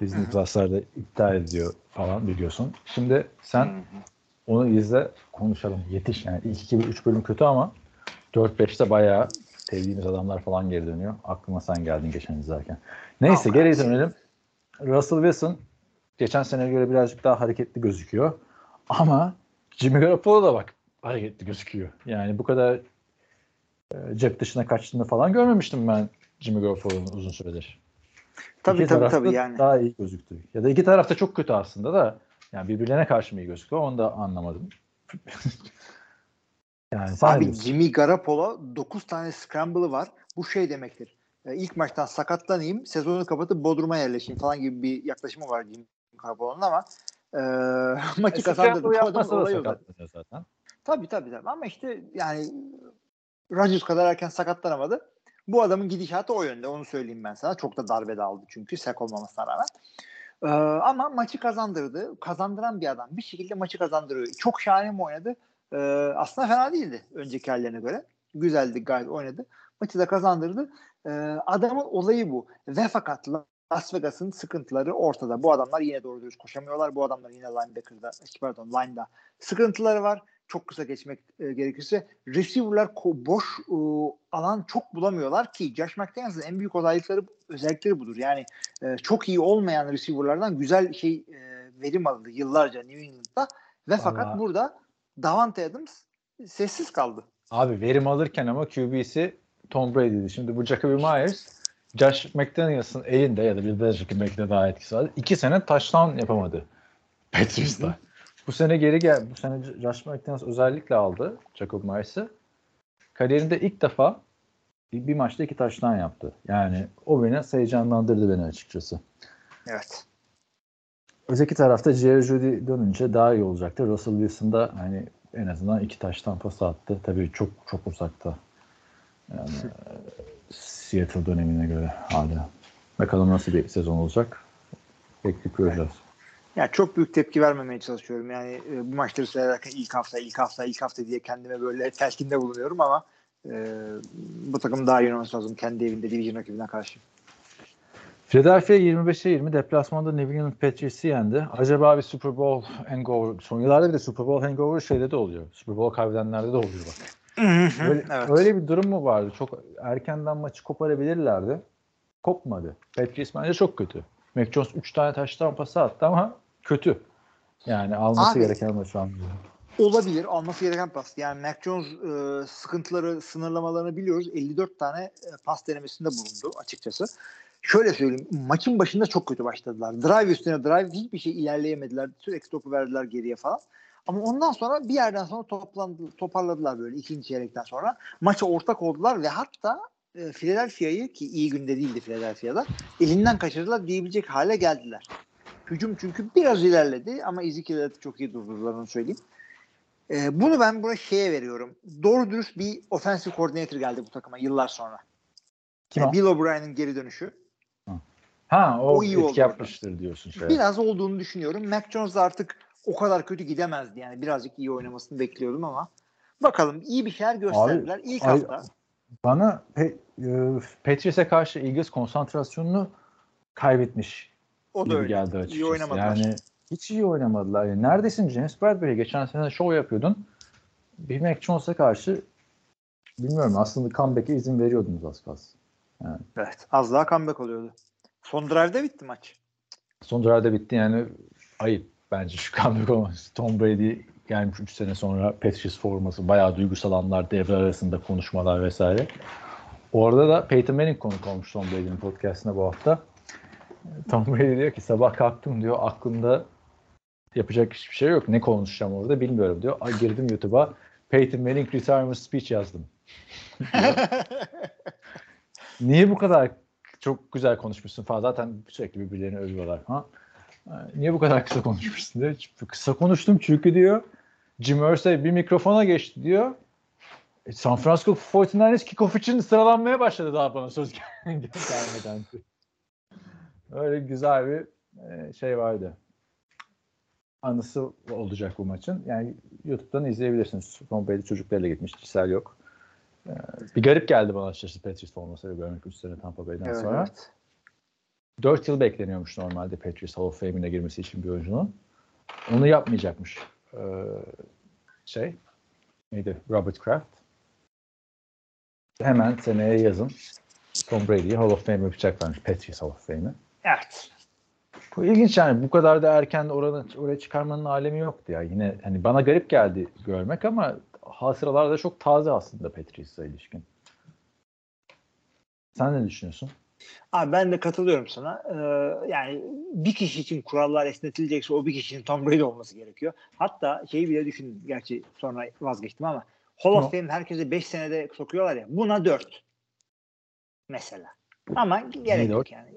S4: Disney. Plus'larda iptal ediyor falan biliyorsun. Şimdi sen
S5: Hı hı.
S4: onu izle konuşalım. Yetiş yani ilk 2 3 bölüm kötü ama 4-5'te bayağı sevdiğimiz adamlar falan geri dönüyor. Aklıma sen geldin geçen izlerken. Neyse
S5: Tamam,
S4: geri dönelim. Russell Wilson geçen seneye göre birazcık daha hareketli gözüküyor. Ama Jimmy Garoppolo da bak hareketli gözüküyor. Yani bu kadar e, cep dışına kaçtığını falan görmemiştim ben Jimmy Garoppolo'nun uzun süredir.
S5: Tabii
S4: İki
S5: tabii
S4: tarafta
S5: tabii yani.
S4: Daha iyi gözüktü. Ya da iki tarafta çok kötü aslında da yani birbirlerine karşı mı iyi gözüküyor onu da anlamadım. yani
S5: Abi? Jimmy Garoppolo 9 tane scramble'ı var. Bu şey demektir. E, ilk maçtan sakatlanayım, sezonu kapatıp Bodrum'a yerleşeyim falan gibi bir yaklaşımı var Jimmy Garoppolo'nun ama e, maçı
S4: E. Scramble'ı
S5: Bu
S4: yapmasa da sakatlanıyor zaten.
S5: Tabii tabii tabii ama işte yani Rodgers kadar erken sakatlanamadı. Bu adamın gidişatı o yönde onu söyleyeyim ben sana. Çok da darbe de aldı çünkü sek olmamasına rağmen. Ee, ama maçı kazandırdı. Kazandıran bir adam. Bir şekilde maçı kazandırıyor. Çok şahane mi oynadı? Ee, aslında fena değildi önceki hallerine göre. Güzeldi gayet oynadı. Maçı da kazandırdı. Ee, adamın olayı bu. Ve fakat Las Vegas'ın sıkıntıları ortada. Bu adamlar yine doğru dürüst koşamıyorlar. Bu adamlar yine linebacker'da, pardon line'da sıkıntıları var. Çok kısa geçmek e, gerekirse receiver'lar boş e, alan çok bulamıyorlar ki Josh McDaniels'ın en büyük özellikleri özellikleri budur. Yani e, çok iyi olmayan receiver'lardan güzel şey e, verim alındı yıllarca New England'da ve fakat
S4: Vallahi-
S5: burada Davante Adams sessiz kaldı.
S4: Abi verim alırken ama QB'si Tom Brady'di. Şimdi bu Jacoby Myers Josh McDaniels'ın elinde ya da bir Jacoby belki de daha etkisi var. İki sene touchdown yapamadı Patriots'ta. Bu sene geri gel. Bu sene Josh McDaniels özellikle aldı Jacob Myers'ı. Kariyerinde ilk defa bir, bir maçta iki touchdown yaptı. Yani o beni heyecanlandırdı beni açıkçası.
S5: Evet.
S4: Öteki tarafta Jerry Judy dönünce daha iyi olacaktı. Russell Wilson da hani en azından iki taştan pas attı. Tabii çok çok uzakta. Yani e, Seattle dönemine göre hala. Bakalım nasıl bir sezon olacak. Bekleyip göreceğiz.
S5: Ya çok büyük tepki vermemeye çalışıyorum. Yani e, bu maçları seyrederken ilk hafta, ilk hafta, ilk hafta diye kendime böyle telkinde bulunuyorum ama e, bu takım daha iyi oynaması lazım kendi evinde division rakibine karşı.
S4: Philadelphia 25'e 20 deplasmanda New England Patriots'ı yendi. Acaba bir Super Bowl hangover, son yıllarda bir de Super Bowl hangover şeyde de oluyor. Super Bowl kaybedenlerde de oluyor bak. Öyle,
S5: evet.
S4: öyle bir durum mu vardı? Çok erkenden maçı koparabilirlerdi. Kopmadı. Patriots bence çok kötü. Mac Jones 3 tane taştan pası attı ama kötü. Yani alması
S5: Abi-
S4: gereken maç almıyor.
S5: Olabilir. Alması gereken pas. Yani Mac Jones e, sıkıntıları, sınırlamalarını biliyoruz. 54 tane e, pas denemesinde bulundu açıkçası. Şöyle söyleyeyim. Maçın başında çok kötü başladılar. Drive üstüne drive hiçbir şey ilerleyemediler. Sürekli topu verdiler geriye falan. Ama ondan sonra bir yerden sonra toplandı, toparladılar böyle ikinci çeyrekten sonra. Maça ortak oldular ve hatta e, Philadelphia'yı ki iyi günde değildi Philadelphia'da elinden kaçırdılar diyebilecek hale geldiler. Hücum çünkü biraz ilerledi ama Ezekiel'i çok iyi durdurdular söyleyeyim. Ee, bunu ben buna şeye veriyorum. Doğru dürüst bir offensive coordinator geldi bu takıma yıllar sonra.
S4: Kim
S5: Ee,
S4: o?
S5: Bill O'Brien'in geri dönüşü.
S4: Ha o,
S5: o iyi
S4: etki
S5: orada.
S4: yapmıştır diyorsun. Şey.
S5: Biraz olduğunu düşünüyorum. Mac Jones artık o kadar kötü gidemezdi. Yani birazcık iyi oynamasını bekliyordum ama bakalım iyi bir şeyler gösterdiler. İlk
S4: ay-
S5: hafta.
S4: Bana pe, e, Patriots'e karşı Eagles konsantrasyonunu kaybetmiş
S5: O da öyle.
S4: geldi
S5: İyi
S4: açıkçası.
S5: oynamadılar.
S4: Yani hiç iyi oynamadılar. Yani neredesin James Bradbury? Geçen sene show yapıyordun. Bir Mac Jones'a karşı bilmiyorum aslında comeback'e izin veriyordunuz az kalsın.
S5: Evet. Az daha comeback oluyordu. Son drive'de bitti maç.
S4: Son drive'da bitti yani ayıp bence şu comeback olması. Tom Brady gelmiş 3 sene sonra Patriots forması bayağı duygusal anlar devre arasında konuşmalar vesaire. Orada da Peyton Manning konuk olmuş Tom Brady'nin podcastine bu hafta. Tom Brady diyor ki sabah kalktım diyor aklımda yapacak hiçbir şey yok. Ne konuşacağım orada bilmiyorum diyor. Ay girdim YouTube'a Peyton Manning retirement speech yazdım. Niye bu kadar çok güzel konuşmuşsun falan. Zaten sürekli birbirlerini övüyorlar falan. Ee, Niye bu kadar kısa konuşmuşsun diyor. "Çünkü Kısa konuştum çünkü diyor. Jim Irsay bir mikrofona geçti diyor. E, San Francisco 49ers kickoff için sıralanmaya başladı daha bana söz gel- gelmeden. Öyle güzel bir e, şey vardı. Anısı olacak bu maçın. Yani YouTube'dan izleyebilirsiniz. Tom Brady çocuklarıyla gitmiş. Kişisel yok. Ee, bir garip geldi bana açıkçası Patriots formasıyla görmek 3 sene Tampa Bay'den
S5: Evet,
S4: sonra.
S5: evet.
S4: 4 yıl bekleniyormuş normalde Patriots Hall of Fame'ine girmesi için bir oyuncunun. Onu yapmayacakmış. Ee, şey neydi? Robert Kraft. Hemen seneye yazın Tom Brady'yi Hall of Fame yapacaklarmış. Patriots Hall of Fame'i.
S5: Evet.
S4: Bu ilginç yani bu kadar da erken oranı, oraya çıkarmanın alemi yoktu ya. Yine hani bana garip geldi görmek ama hasıralar da çok taze aslında Patriots'a ilişkin. Sen ne düşünüyorsun?
S5: Abi ben de katılıyorum sana. Ee, yani bir kişi için kurallar esnetilecekse o bir kişinin Tom Brady olması gerekiyor. Hatta şeyi bile düşündüm. Gerçi sonra vazgeçtim ama Hall of? Fame herkese 5 senede sokuyorlar ya. Buna 4. Mesela. Ama gerek
S4: Neydi
S5: yok yani.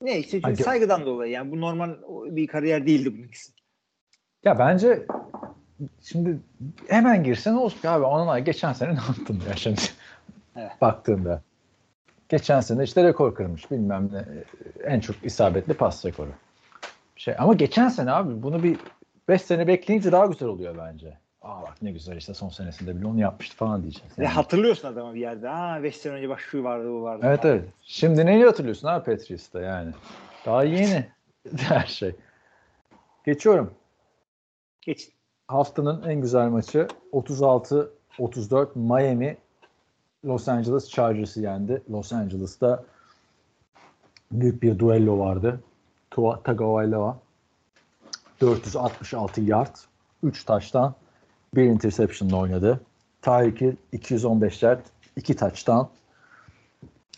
S5: Ne işte çünkü saygıdan dolayı yani bu normal bir kariyer değildi bununkisi.
S4: Ya bence şimdi hemen girsen olsun abi onlar geçen sene ne yaptın ya şimdi
S5: Evet.
S4: baktığında. Geçen sene işte rekor kırmış bilmem ne en çok isabetli pas rekoru. Şey ama geçen sene abi bunu bir 5 sene bekleyince daha güzel oluyor bence. Aa bak ne güzel işte son senesinde bile onu yapmıştı falan diyeceğiz.
S5: Ve
S4: Yani.
S5: hatırlıyorsun adamı bir yerde. Aa 5 sene önce bak şu vardı bu vardı.
S4: Evet
S5: falan.
S4: evet. Şimdi neyi hatırlıyorsun abi Patriots'ta yani? Daha yeni her şey. Geçiyorum.
S5: Geç.
S4: haftanın en güzel maçı 36-34 Miami Los Angeles Chargers'ı yendi. Los Angeles'ta büyük bir duello vardı. Tua Tagovailoa 466 yard, 3 taştan, 1 interception'la oynadı. Tyreek Hill 215 yard, 2 taştan.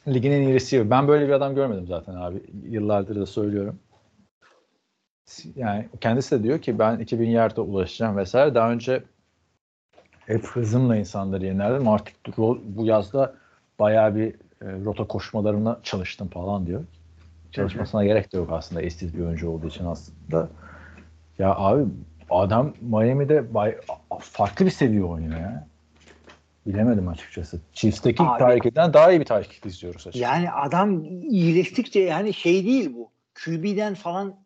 S4: Ligin en iyi receiver. Ben böyle bir adam görmedim zaten abi. Yıllardır da söylüyorum yani kendisi de diyor ki ben 2000 yard'a ulaşacağım vesaire. Daha önce hep hızımla insanları yenerdim. Artık bu yazda bayağı bir e, rota koşmalarına çalıştım falan diyor. Çalışmasına gerek de yok aslında eşsiz bir oyuncu olduğu için aslında. Ya abi adam Miami'de bay, farklı bir seviye oynuyor ya. Bilemedim açıkçası. Chiefs'teki Tyreek'den daha iyi bir Tyreek izliyoruz açıkçası.
S5: Yani adam iyileştikçe yani şey değil bu. QB'den falan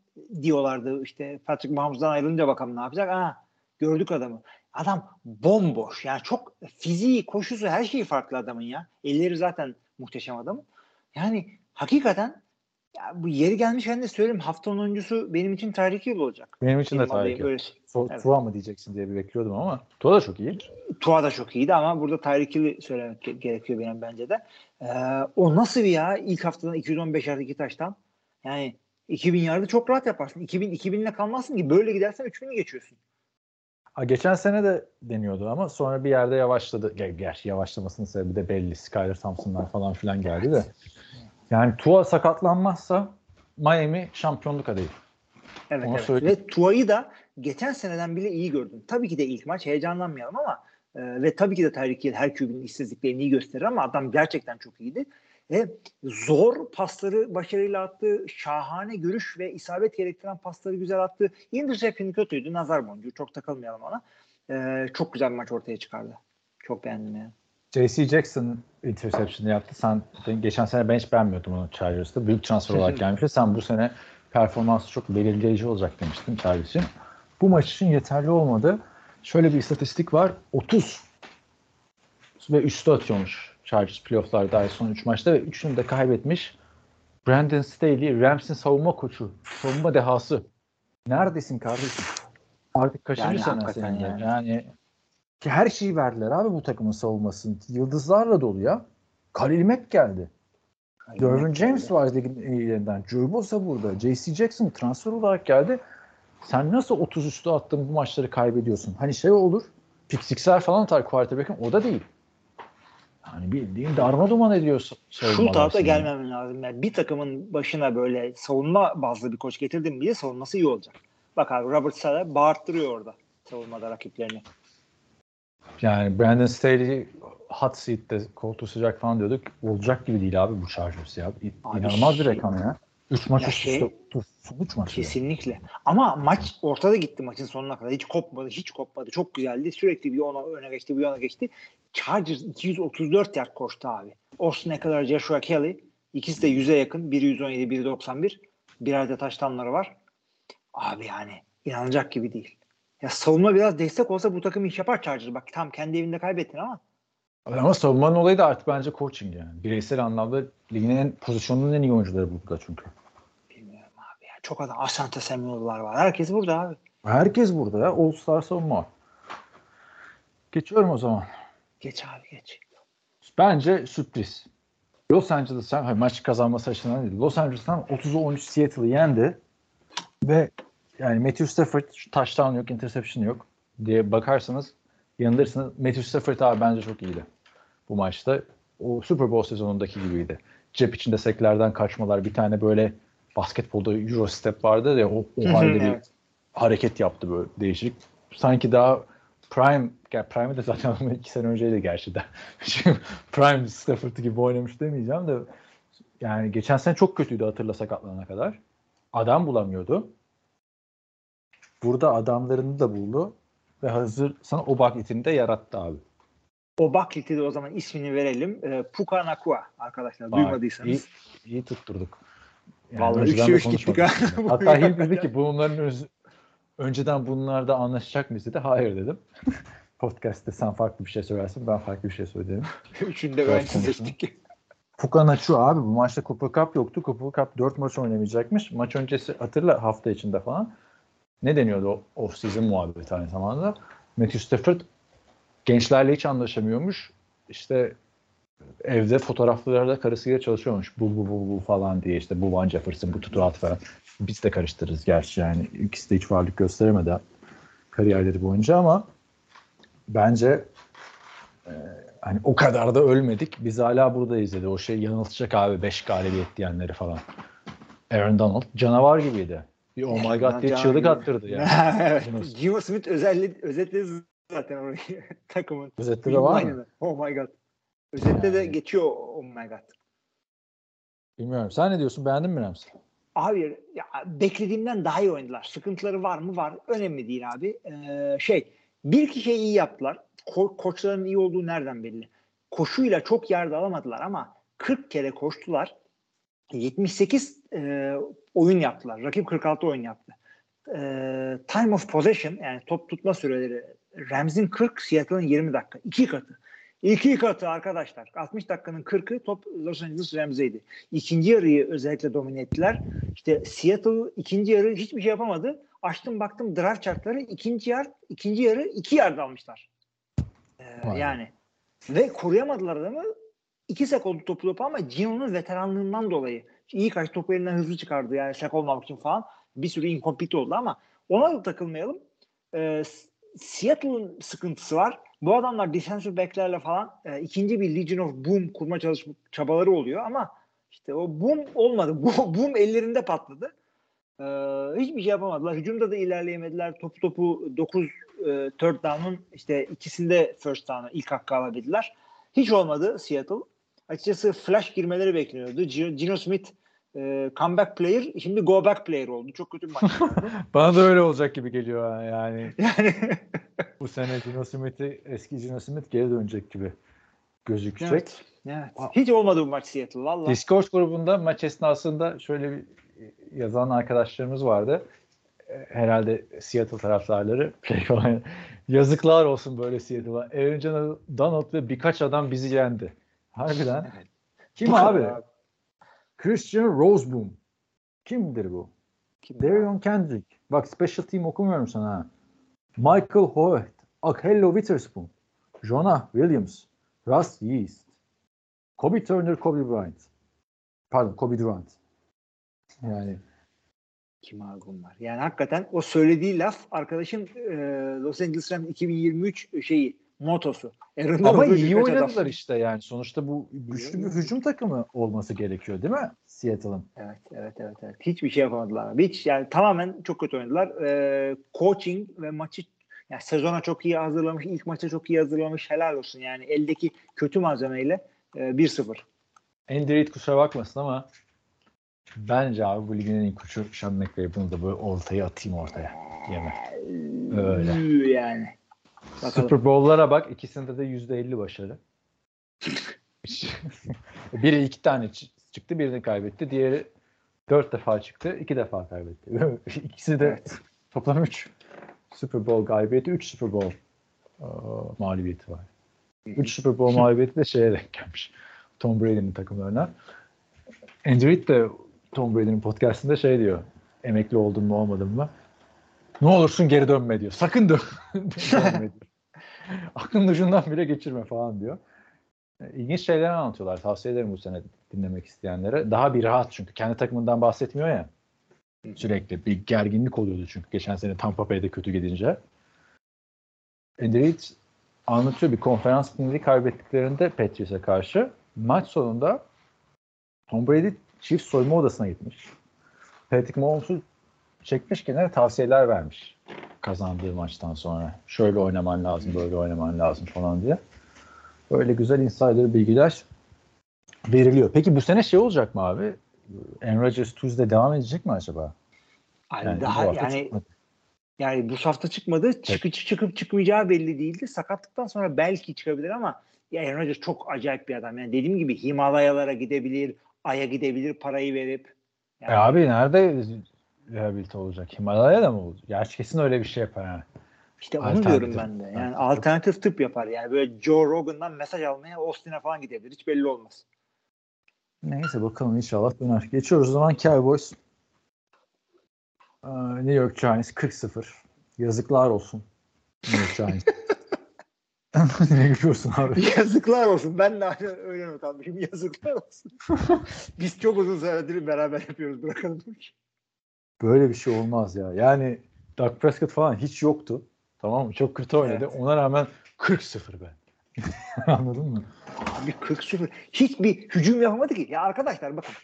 S5: diyorlardı işte Patrick Mahomes'dan ayrılınca bakalım ne yapacak. Aa, gördük adamı. Adam bomboş. Yani çok fiziği, koşusu her şeyi farklı adamın ya. Elleri zaten muhteşem adamın. Yani hakikaten ya bu yeri gelmişken de söyleyeyim haftanın oyuncusu benim için Tyreek Hill olacak.
S4: Benim için de
S5: Benim
S4: Tyreek. Hill.
S5: öyle.
S4: So,
S5: Evet.
S4: Tua mı diyeceksin diye bir bekliyordum ama Tua da çok iyi.
S5: Tua da çok iyiydi ama burada Tyreek Hill'i söylemek ge- gerekiyor benim bence de. Ee, o nasıl bir ya ilk haftadan 215 yard iki taştan. Yani 2000 yardı çok rahat yaparsın. 2000 2000'le kalmazsın ki böyle gidersen 3000'i geçiyorsun.
S4: Ha, geçen sene de deniyordu ama sonra bir yerde yavaşladı. Ger- Gerçi yavaşlamasının sebebi de belli. Skyler Thompson'lar falan filan geldi de. Yani Tua sakatlanmazsa Miami şampiyonluk adayı.
S5: Evet,
S4: Onu
S5: evet.
S4: söyleyeyim.
S5: Ve Tua'yı da geçen seneden bile iyi gördüm. Tabii ki de ilk maç heyecanlanmayalım ama e, ve tabii ki de Tyreek Hill her QB'nin işsizliklerini iyi gösterir ama adam gerçekten çok iyiydi. Ve zor pasları başarıyla attı. Şahane görüş ve isabet gerektiren pasları güzel attı. Interception kötüydü. Nazar boncuğu. Çok takılmayalım ona. E, çok güzel bir maç ortaya çıkardı. Çok beğendim yani.
S4: J.C. Jackson interception yaptı. Sen geçen sene ben hiç beğenmiyordum onu Chargers'ta. Büyük transfer olarak gelmişti. Sen bu sene performansı çok belirleyici olacak demiştin Chargers için. Bu maç için yeterli olmadı. Şöyle bir istatistik var. 30 ve üstü atıyormuş Chargers playoff'larda dair son 3 maçta ve 3'ünü de kaybetmiş. Brandon Staley, Rams'in savunma koçu, savunma dehası. Neredesin kardeşim? Artık kaçıncı
S5: Yani
S4: sene senin
S5: yani.
S4: Yani Ki her şeyi verdiler abi bu takımın savunmasını. Yıldızlarla dolu ya. Khalil Mack geldi. Dervin James var ligin en iyilerinden. Joey Bosa burada. J.C. Jackson transfer olarak geldi. Sen nasıl 30 üstü attın bu maçları kaybediyorsun? Hani şey olur. Pick falan atar quarterback'in. O da değil. Yani bildiğin darma duman ediyorsun.
S5: Şu tarafta gelmemen lazım. Yani bir takımın başına böyle savunma bazlı bir koç getirdin diye savunması iyi olacak. Bak abi Robert Sala bağırttırıyor orada savunmada rakiplerini.
S4: Yani Brandon Staley hot seat'te koltuğu sıcak falan diyorduk. Olacak gibi değil abi bu Chargers ya. İ-
S5: Abi
S4: İnanılmaz bir
S5: şey-
S4: rakam ya. 3 maç
S5: Ya
S4: üst
S5: şey-
S4: üste. Dur, son 3 maç. ya.
S5: Kesinlikle. Ama maç ortada gitti maçın sonuna kadar. Hiç kopmadı, hiç kopmadı. Çok güzeldi. Sürekli bir ona öne geçti, bir yana geçti. Chargers 234 yard koştu abi. Austin Eckler, Joshua Kelly. İkisi de 100'e yakın. Biri 117, biri 91. Birer de taştanları var. Abi yani inanılacak gibi değil. Ya savunma biraz destek olsa bu takım iş yapar Chargers. Bak tam kendi evinde kaybettin ama
S4: Ama savunmanın olayı da artık bence coaching yani. Bireysel anlamda ligin en pozisyonunun en iyi oyuncuları burada çünkü.
S5: bilmiyorum abi ya. Çok adam Asante Samuel'lar var. Herkes burada abi.
S4: Herkes burada ya. All Star savunma var. Geçiyorum o zaman.
S5: Geç abi geç.
S4: Bence sürpriz. Los Angeles'tan hayır, maç kazanması açısından değil. Los Angeles'tan 30'a 13 Seattle'ı yendi. Ve yani Matthew Stafford touchdown yok, interception yok diye bakarsanız yanılırsınız. Matthew Stafford abi bence çok iyiydi bu maçta. O Super Bowl sezonundaki gibiydi. Cep içinde seklerden kaçmalar, bir tane böyle basketbolda Euro step vardı ya o, o halde bir hareket yaptı böyle değişik. Sanki daha Prime, ya Prime'i de zaten iki sene önceydi gerçi de. Şimdi Prime Stafford gibi oynamış demeyeceğim de yani geçen sene çok kötüydü hatırla sakatlanana kadar. Adam bulamıyordu. Burada adamlarını da buldu ve hazır sana o bak itini de yarattı abi.
S5: O Buckley'de de o zaman ismini verelim. E, Puka Nakua arkadaşlar.
S4: Vay,
S5: Duymadıysanız.
S4: İyi, iyi tutturduk. Yani
S5: Vallahi
S4: önceden
S5: üçe
S4: de
S5: üç gittik
S4: konuşmadık.
S5: ha.
S4: Hatta Hilp dedi ki bunların öz- önceden bunlarda anlaşacak mıyız dedi. Hayır dedim. Podcast'te sen farklı bir şey söylersin ben farklı bir şey söylerim.
S5: Üçünü de
S4: konuşalım.
S5: seçtik.
S4: Fukanaçu abi bu maçta Cooper Cup yoktu. Cooper Cup 4 maç oynamayacakmış. Maç öncesi hatırla hafta içinde falan. Ne deniyordu off season muhabbeti aynı zamanda. Matthew Stafford gençlerle hiç anlaşamıyormuş. İşte evde fotoğraflarda karısıyla çalışıyormuş. Bu bu bu bu falan diye işte bu Van Jefferson bu tutuat falan. Biz de karıştırırız gerçi yani. İkisi de hiç varlık gösteremedi kariyerleri boyunca ama bence e, hani o kadar da ölmedik. Biz hala buradayız dedi. O şey yanıltacak abi 5 galibiyet diyenleri falan. Aaron Donald canavar gibiydi. Bir oh my god diye çığlık attırdı yani.
S5: evet. Gino Smith özelli, özetledi zaten orayı takımın.
S4: Özette de var mı?
S5: Oh my god. Özette de
S4: Yani.
S5: geçiyor oh my god.
S4: Bilmiyorum. Sen ne diyorsun? Beğendin mi Rams?
S5: Abi ya, beklediğimden daha iyi oynadılar. Sıkıntıları var mı? Var. Önemli değil abi. Ee, şey bir iki şey iyi yaptılar. Ko- koçların iyi olduğu nereden belli? Koşuyla çok yerde alamadılar ama 40 kere koştular. 78 e, oyun yaptılar. Rakip 46 oyun yaptı. E, time of possession yani top tutma süreleri Rams'in 40, Seattle'ın 20 dakika. İki katı. İki katı arkadaşlar. 60 dakikanın 40'ı top Los Angeles Rams'eydi. İkinci yarıyı özellikle domine ettiler. İşte Seattle ikinci yarı hiçbir şey yapamadı. Açtım baktım drive chartları ikinci yar, ikinci yarı iki yard almışlar. Ee,
S4: Vay
S5: yani ve koruyamadılar adamı. İki sek oldu topu topu ama Gino'nun veteranlığından dolayı iyi kaç topu elinden hızlı çıkardı yani sek olmamak için falan. Bir sürü incomplete oldu ama ona da takılmayalım. Ee, Seattle'ın sıkıntısı var. Bu adamlar defensive backlerle falan e, ikinci bir Legion of Boom kurma çalışma çabaları oluyor ama işte o boom olmadı. Boom ellerinde patladı. Ee, hiçbir şey yapamadılar. Hücumda da ilerleyemediler. Topu topu 9 e, third down'un işte ikisinde first down'ı ilk hakkı alabildiler. Hiç olmadı Seattle. Açıkçası flash girmeleri bekleniyordu. Gino Smith e, comeback player şimdi go back player oldu. Çok kötü bir maç.
S4: Bana da öyle olacak gibi geliyor yani.
S5: yani
S4: Bu sene Gino Smith'i eski Gino Smith geri dönecek gibi gözükecek.
S5: Evet. evet. Hiç olmadı bu maç Seattle valla.
S4: Discord grubunda maç esnasında şöyle bir yazan arkadaşlarımız vardı. E, Herhalde Seattle taraftarları yazıklar olsun böyle Seattle'a. Aaron Donald ve birkaç adam bizi yendi. Harbiden. Kim abi?
S5: kadar abi.
S4: Christian Roseboom. Kimdir bu?
S5: Kim
S4: Darion Kendrick. Bak special team okumuyorum sana ha. Michael Hoyt. Akello Witherspoon, Jonah Williams, Russ Yeast, Kobe Turner, Kobe Bryant. Pardon, Kobe Durant. Yani
S5: Kim abi bunlar? Yani hakikaten o söylediği laf arkadaşın e, Los Angeles Rams 2023 şeyi motosu. Aaron
S4: ama iyi
S5: birkaç adam-
S4: oynadılar işte yani. Sonuçta bu güçlü bir hücum takımı olması gerekiyor değil mi Seattle'ın?
S5: Evet, evet, evet, evet. Hiçbir şey yapamadılar. Hiç yani tamamen çok kötü oynadılar. Ee, coaching ve maçı yani sezona çok iyi hazırlamış, ilk maça çok iyi hazırlamış. Helal olsun yani eldeki kötü malzemeyle e, 1-0.
S4: Andy Reid kusura bakmasın ama bence abi bu ligin en iyi koçu Sean McVay bunu da böyle ortaya atayım ortaya. Yeme. Öyle.
S5: Üü Yani. Bakalım.
S4: Super Bowl'lara bak. ikisinde de %50 başarı. Biri iki tane çı- çıktı, birini kaybetti. Diğeri dört defa çıktı, iki defa kaybetti. İkisi de
S5: Evet.
S4: toplam üç Super Bowl galibiyeti, üç Super Bowl aa, mağlubiyeti var. Üç Super Bowl mağlubiyeti de şeye denk gelmiş. Tom Brady'nin takımlarına. Andy Reid de Tom Brady'nin podcastında şey diyor. Emekli oldun mu olmadın mı? Ne olursun geri dönme diyor. Sakın dön. dönme diyor. Aklın ucundan bile geçirme falan diyor. E, İlginç şeyler anlatıyorlar. Tavsiye ederim bu sene dinlemek isteyenlere. Daha bir rahat çünkü. Kendi takımından bahsetmiyor ya. Sürekli bir gerginlik oluyordu çünkü geçen sene Tampa Bay'de kötü gidince. Andy Reid anlatıyor bir konferans finali kaybettiklerinde Patriots'a karşı maç sonunda Tom Brady çift soyma odasına gitmiş. Patrick Mahomes'u çekmiş kenara tavsiyeler vermiş kazandığı maçtan sonra. Şöyle oynaman lazım, böyle oynaman lazım falan diye. Böyle güzel insider bilgiler veriliyor. Peki bu sene şey olacak mı abi? Aaron Rodgers Tuesday devam edecek mi acaba?
S5: Yani,
S4: bu
S5: daha yani
S4: çıkmadı.
S5: yani bu hafta çıkmadı. Çıkıp çıkıp çıkmayacağı belli değildi. Sakatlıktan sonra belki çıkabilir ama ya Aaron Rodgers çok acayip bir adam. Yani dediğim gibi Himalayalara gidebilir, Ay'a gidebilir parayı verip. Yani
S4: E abi nerede rehabilite olacak? Himalaya'da mı olacak? Gerçi kesin öyle bir şey yapar ha.
S5: İşte onu diyorum ben de. Yani alternatif tıp yapar. Yani böyle Joe Rogan'dan mesaj almaya Austin'e falan gidebilir. Hiç belli olmaz.
S4: Neyse bakalım inşallah döner. Geçiyoruz o zaman Cowboys. New York Giants 40-0. Yazıklar olsun. New York Giants. ne gülüyorsun abi?
S5: Yazıklar olsun. Ben de aynen öyle not almışım. Yazıklar olsun. Biz çok uzun süredir beraber yapıyoruz. Bırakalım.
S4: Böyle bir şey olmaz ya. Yani Dak Prescott falan hiç yoktu. Tamam mı? Çok kötü oynadı.
S5: Evet.
S4: Ona rağmen 40-0 be. Anladın mı?
S5: Abi 40 0 hiçbir hücum yapamadı ki. Ya arkadaşlar bakın.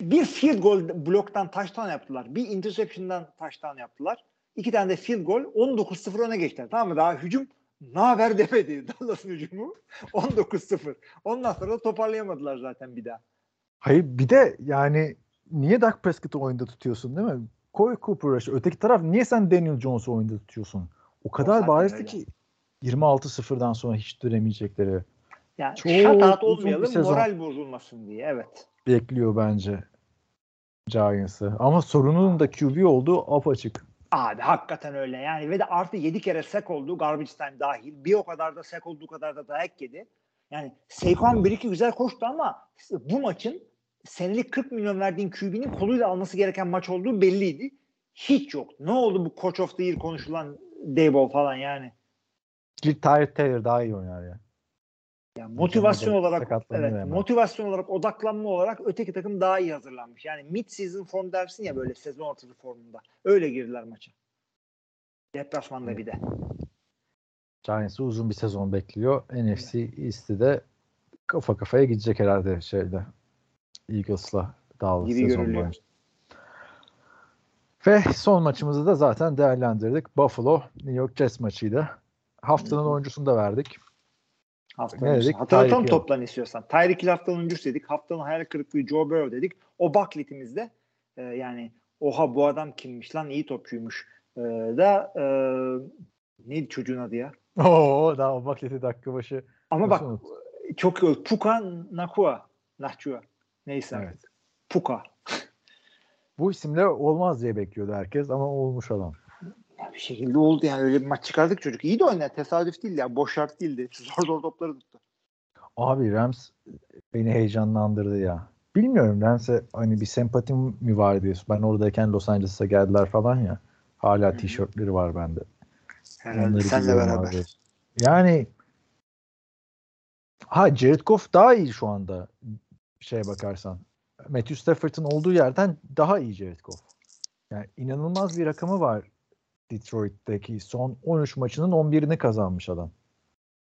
S5: Bir field goal bloktan touchdown yaptılar. Bir interception'dan touchdown yaptılar. İki tane de field goal 19-0 öne geçtiler. Tamam mı? Daha hücum naver demedi Dallas'ın hücumu. 19-0. Ondan sonra da toparlayamadılar zaten bir daha.
S4: Hayır bir de yani niye Dak Prescott'ı oyunda tutuyorsun değil mi? Koy Cooper Rush'ı. Öteki taraf niye sen Daniel Jones'u oyunda tutuyorsun? O kadar
S5: zaten
S4: barizdi ki 26-0'dan sonra hiç dönemeyecekleri
S5: Yani
S4: Çok bir
S5: olmayalım moral bozulmasın diye. Evet.
S4: bekliyor bence Giants'ı. Ama sorunun da QB olduğu apaçık.
S5: Abi hakikaten öyle yani ve de artı 7 kere sek oldu garbage time dahil. Bir o kadar da sek olduğu kadar da dayak yedi. Yani Saquon bir iki güzel koştu ama bu maçın senelik 40 milyon verdiğin QB'nin koluyla alması gereken maç olduğu belliydi. Hiç yok. Ne oldu bu Coach of the Year konuşulan Dayball falan yani.
S4: Tyler Taylor daha iyi oynar ya.
S5: Yani motivasyon olarak evet,
S4: hemen.
S5: motivasyon olarak odaklanma olarak öteki takım daha iyi hazırlanmış. Yani mid season form dersin ya böyle sezon ortası formunda. Öyle girdiler maça. Deplasmanda bir de.
S4: Giants'ı uzun bir sezon bekliyor. NFC East'i de kafa kafaya gidecek herhalde şeyde. Eagles'la Dallas
S5: Gibi
S4: sezon
S5: görünüyor.
S4: boyunca. Ve son maçımızı da zaten değerlendirdik. Buffalo New York Jets maçıydı. Haftanın oyuncusunu da verdik.
S5: Haftanın
S4: Ne dedik?
S5: Hatırlatalım toplan istiyorsan. Tyreek Hill haftanın oyuncusu dedik. Haftanın hayal kırıklığı Joe Burrow dedik. O bakletimizde e, yani oha bu adam kimmiş lan iyi topçuymuş e, da e, neydi çocuğun adı ya?
S4: Oo daha o bakleti dakika başı.
S5: Ama bak
S4: unut-
S5: çok. Puka Nakua. Nahchua. Neyse.
S4: Evet.
S5: artık. Puka.
S4: Bu isimle olmaz diye bekliyordu herkes ama olmuş adam.
S5: Ya bir şekilde oldu yani öyle bir maç çıkardık çocuk. İyi de oynadı. Tesadüf değildi ya. Boş şart değildi. Zor zor topları tuttu.
S4: Abi Rams beni heyecanlandırdı ya. Bilmiyorum Rams'e hani bir sempatim mi var diyorsun. Ben oradayken Los Angeles'a geldiler falan ya. Hala tişörtleri var bende.
S5: Herhalde
S4: Onları
S5: senle beraber.
S4: abi. Yani ha Jared Goff daha iyi şu anda şeye bakarsan. Matthew Stafford'ın olduğu yerden daha iyi Jared Goff. Yani inanılmaz bir rakamı var Detroit'teki son 13 maçının 11'ini kazanmış adam.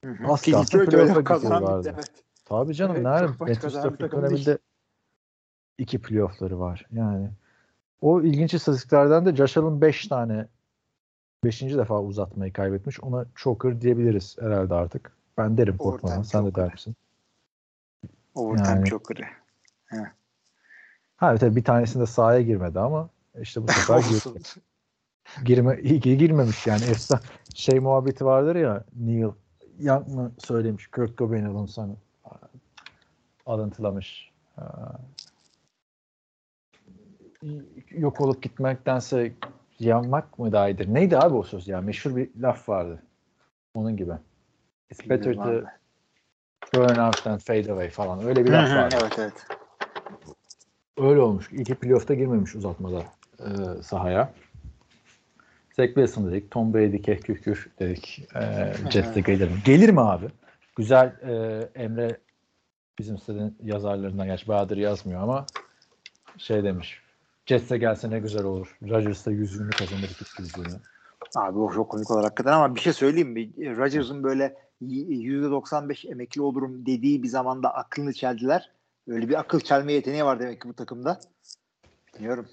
S5: Hı hı.
S4: Az kalsın playoff'a gidiyorlardı.
S5: evet.
S4: Tabii canım
S5: Evet,
S4: nerede? Matthew Stafford döneminde iki playoff'ları var. Yani o ilginç istatistiklerden de Josh Allen 5 tane 5. defa uzatmayı kaybetmiş. Ona choker diyebiliriz herhalde artık. Ben derim korkmadan. Sen de der misin?
S5: Overtime
S4: Yani-
S5: çok kırı.
S4: Ha tabii bir tanesinde sahaya girmedi ama işte bu sefer girdi. Girme iyi ki girmemiş yani. Efsane şey muhabbeti vardır ya Neil Young mı söylemiş Kurt Cobain onun sana alıntılamış. Yok olup gitmektense yanmak mı daha iyidir? Neydi abi o söz ya? Meşhur bir laf vardı. Onun gibi. It's better to. Burn out than fade away falan. Öyle bir laf vardı.
S5: evet evet.
S4: Öyle olmuş. İki playoff'ta girmemiş uzatmada e, sahaya. Zach Wilson dedik. Tom Brady keh kükür dedik. E, Jets'e gelir mi? Gelir mi abi? Güzel e, Emre bizim sitenin yazarlarından gerçi Bahadır yazmıyor ama şey demiş. Jets'e gelse ne güzel olur. Rodgers'ta yüzünü kazanır iki yüzünü.
S5: Abi o çok komik olur hakikaten ama bir şey söyleyeyim mi? Rodgers'ın böyle %95 emekli olurum dediği bir zamanda aklını çeldiler. Öyle bir akıl çelme yeteneği var demek ki bu takımda. Bilmiyorum.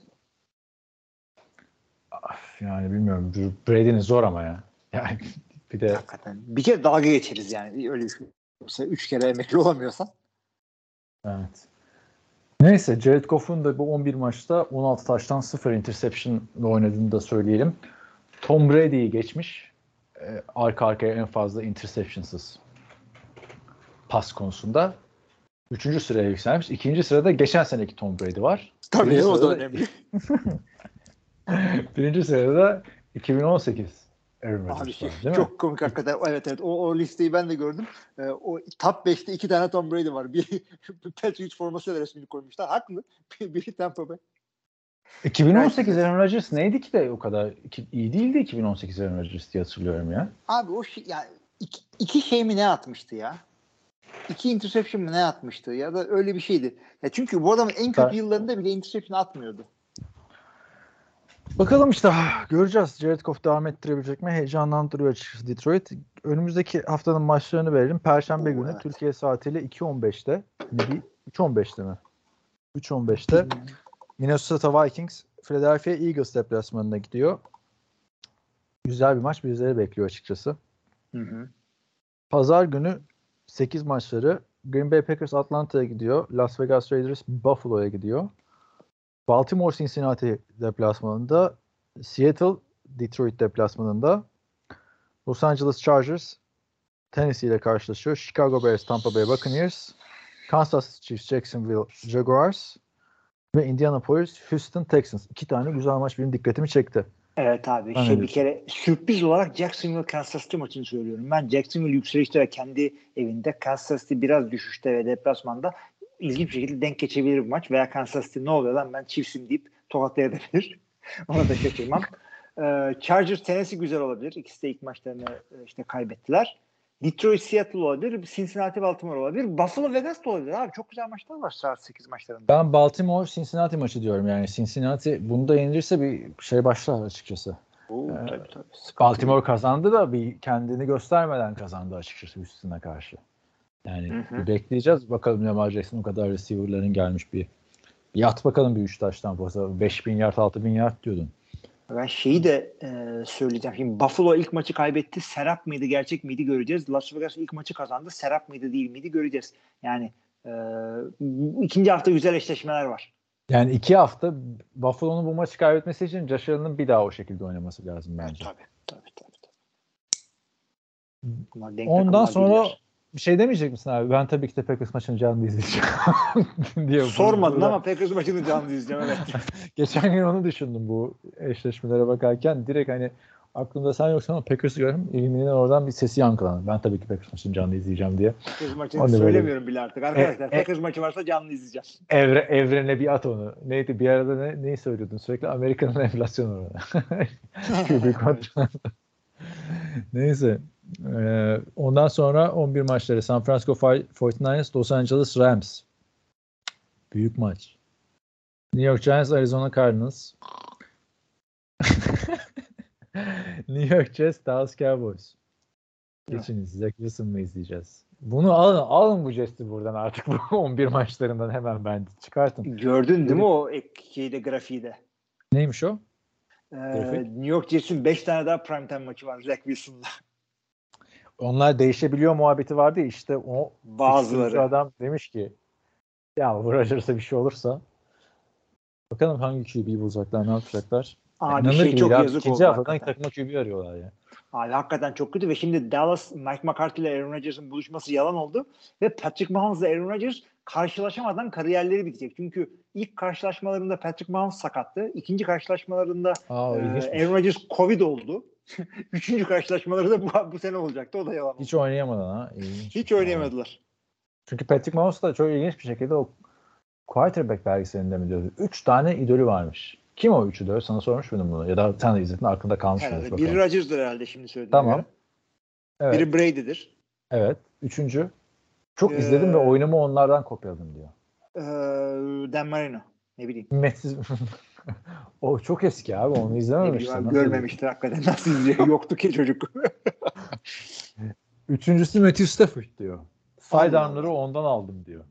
S4: Yani bilmiyorum. Brady'nin zor ama ya. Yani bir de
S5: Hakikaten. Bir kere dalga geçeriz yani. Öyle bir şey. Üç kere emekli olamıyorsan.
S4: Evet. Neyse Jared Goff'un da bu 11 maçta 16 taştan 0 interception oynadığını da söyleyelim. Tom Brady'yi geçmiş. Ee, arka arkaya en fazla interceptionsız pas konusunda. Üçüncü sıraya yükselmiş. İkinci sırada geçen seneki Tom Brady var.
S5: Tabii
S4: Birinci
S5: o da önemli.
S4: Birinci sırada da 2018 Aaron Rodgers
S5: Abi
S4: var. Değil mi?
S5: çok komik hakikaten. Evet evet. O, o listeyi ben de gördüm. Ee, o top 5'te iki tane Tom Brady var. Bir Patriots formasıyla resmini koymuşlar. Haklı. Biri Tampa Bay.
S4: 2018 Aaron Rodgers neydi ki de o kadar iyi değildi 2018 Aaron Rodgers diye hatırlıyorum ya.
S5: Abi o şey yani iki, iki şey mi ne atmıştı ya? İki interception mı ne atmıştı ya da öyle bir şeydi. Ya çünkü bu adamın en kötü
S4: Ben-
S5: yıllarında bile interception atmıyordu.
S4: Bakalım işte ah, göreceğiz. Jared Goff devam ettirebilecek mi? Heyecanlandırıyor açıkçası Detroit. Önümüzdeki haftanın maçlarını verelim. Perşembe
S5: Oo,
S4: günü
S5: evet.
S4: Türkiye saatiyle 2.15'te. Ne değil? 3.15'te mi? 3.15'te Minnesota Vikings Philadelphia Eagles deplasmanına gidiyor. Güzel bir maç bizleri bekliyor açıkçası.
S5: Hı hı.
S4: Pazar günü 8 maçları Green Bay Packers Atlanta'ya gidiyor. Las Vegas Raiders Buffalo'ya gidiyor. Baltimore Cincinnati deplasmanında Seattle Detroit deplasmanında Los Angeles Chargers Tennessee ile karşılaşıyor. Chicago Bears Tampa Bay Buccaneers Kansas City Chiefs Jacksonville Jaguars ve Indianapolis Houston Texans. İki tane güzel maç benim dikkatimi çekti.
S5: Evet abi.
S4: Ben
S5: şey bir kere sürpriz olarak Jacksonville Kansas City maçını söylüyorum. Ben Jacksonville yükselişte ve kendi evinde Kansas City biraz düşüşte ve deplasmanda ilginç bir şekilde denk geçebilir bir maç veya Kansas City ne oluyor lan ben Chiefs'im deyip tokatlayabilir. Ona da şaşırmam. Ee, Chargers Tennessee güzel olabilir. İkisi de ilk maçlarını e, işte kaybettiler. Detroit Seattle olabilir. Cincinnati Baltimore olabilir. Buffalo Vegas da olabilir abi. Çok güzel maçlar var saat 8 maçlarında.
S4: Ben Baltimore Cincinnati maçı diyorum yani. Cincinnati bunu da yenilirse bir şey başlar açıkçası.
S5: Oo,
S4: Ee,
S5: tabii, tabii.
S4: Baltimore kazandı da bir kendini göstermeden kazandı açıkçası üstüne karşı. Yani
S5: Hı hı.
S4: bekleyeceğiz. Bakalım Lamar Jackson o kadar receiver'ların gelmiş bir bir at bakalım bir üç taştan fazla. 5000 yard 6000 yard diyordun.
S5: Ben şeyi de e, söyleyeceğim. Şimdi Buffalo ilk maçı kaybetti. Serap mıydı gerçek miydi göreceğiz. Las Vegas ilk maçı kazandı. Serap mıydı değil miydi göreceğiz. Yani e, ikinci hafta güzel eşleşmeler var.
S4: Yani iki hafta Buffalo'nun bu maçı kaybetmesi için Josh bir daha o şekilde oynaması lazım bence.
S5: Tabii tabii tabii. tabii.
S4: Ondan sonra
S5: değiller.
S4: Bir şey demeyecek misin abi? Ben tabii ki de Packers maçını canlı izleyeceğim. diye
S5: sormadın ama Packers maçını canlı izleyeceğim evet.
S4: Geçen gün onu düşündüm bu eşleşmelere bakarken. Direkt hani aklımda sen yoksan ama Packers'ı gördüm. İlminin oradan bir sesi yankılandı. Ben tabii ki Packers maçını canlı izleyeceğim diye.
S5: Packers maçını
S4: O da böyle.
S5: söylemiyorum bile artık. Arkadaşlar
S4: E, e-
S5: Packers maçı varsa canlı izleyeceğim.
S4: Evre, evrene bir at onu. Neydi bir arada ne, neyi söylüyordun? Sürekli Amerika'nın enflasyonu orada. QB kontrol. Neyse. Ee, ondan sonra 11 maçları San Francisco 49ers, Los Angeles Rams. Büyük maç. New York Giants, Arizona Cardinals. New York Jets, Dallas Cowboys. Geçiniz. Zach Wilson mı izleyeceğiz? Bunu alın, alın bu Jets'i buradan artık bu 11 maçlarından hemen bence çıkartın.
S5: Gördün değil mi o ek şeyde grafiği de?
S4: Neymiş o?
S5: Ee. New York Jets'in 5 tane daha primetime maçı var Zach Wilson'la.
S4: Onlar değişebiliyor muhabbeti vardı ya işte o
S5: Bazıları.
S4: Adam demiş ki ya bu Rodgers'a bir şey olursa bakalım hangi QB'yi bulacaklar ne yapacaklar.
S5: Abi
S4: İnanılır
S5: şey çok yazık
S4: İkinci
S5: oldu
S4: haftadan
S5: hakikaten.
S4: takıma QB arıyorlar ya.
S5: Abi hakikaten çok kötü ve şimdi Dallas Mike McCarthy ile Aaron Rodgers'ın buluşması yalan oldu ve Patrick Mahomes ile Aaron Rodgers karşılaşamadan kariyerleri bitecek. Çünkü ilk karşılaşmalarında Patrick Mahomes sakattı. İkinci karşılaşmalarında
S4: Aa
S5: e. Aaron Rodgers Covid oldu. Üçüncü karşılaşmaları da bu, bu sene olacaktı. O da yalan oldu.
S4: Hiç oynayamadan ha. İlginç.
S5: Hiç oynayamadılar.
S4: Çünkü Patrick Mahomes da çok ilginç bir şekilde o quarterback belgeselinde mi diyordu? Üç tane idolü varmış. Kim o üçü diyor? Sana sormuş muydum bunu? Ya da sen de izledin aklında kalmış mıdır?
S5: Herhalde.
S4: bakalım.
S5: Biri Rodgers'dır herhalde şimdi söylediğine
S4: Tamam.
S5: göre.
S4: Evet.
S5: Biri Brady'dir.
S4: Evet. Üçüncü. Çok
S5: Ee,
S4: izledim ve oyunumu onlardan kopyaladım diyor.
S5: Ee, Dan Marino. Ne bileyim.
S4: Metsiz. o çok eski abi. Onu izlememiştim.
S5: bileyim görmemiştir hakikaten. Nasıl izliyor? Yoktu ki çocuk.
S4: Üçüncüsü Matthew Stafford diyor. Sidearm'ları ondan aldım diyor.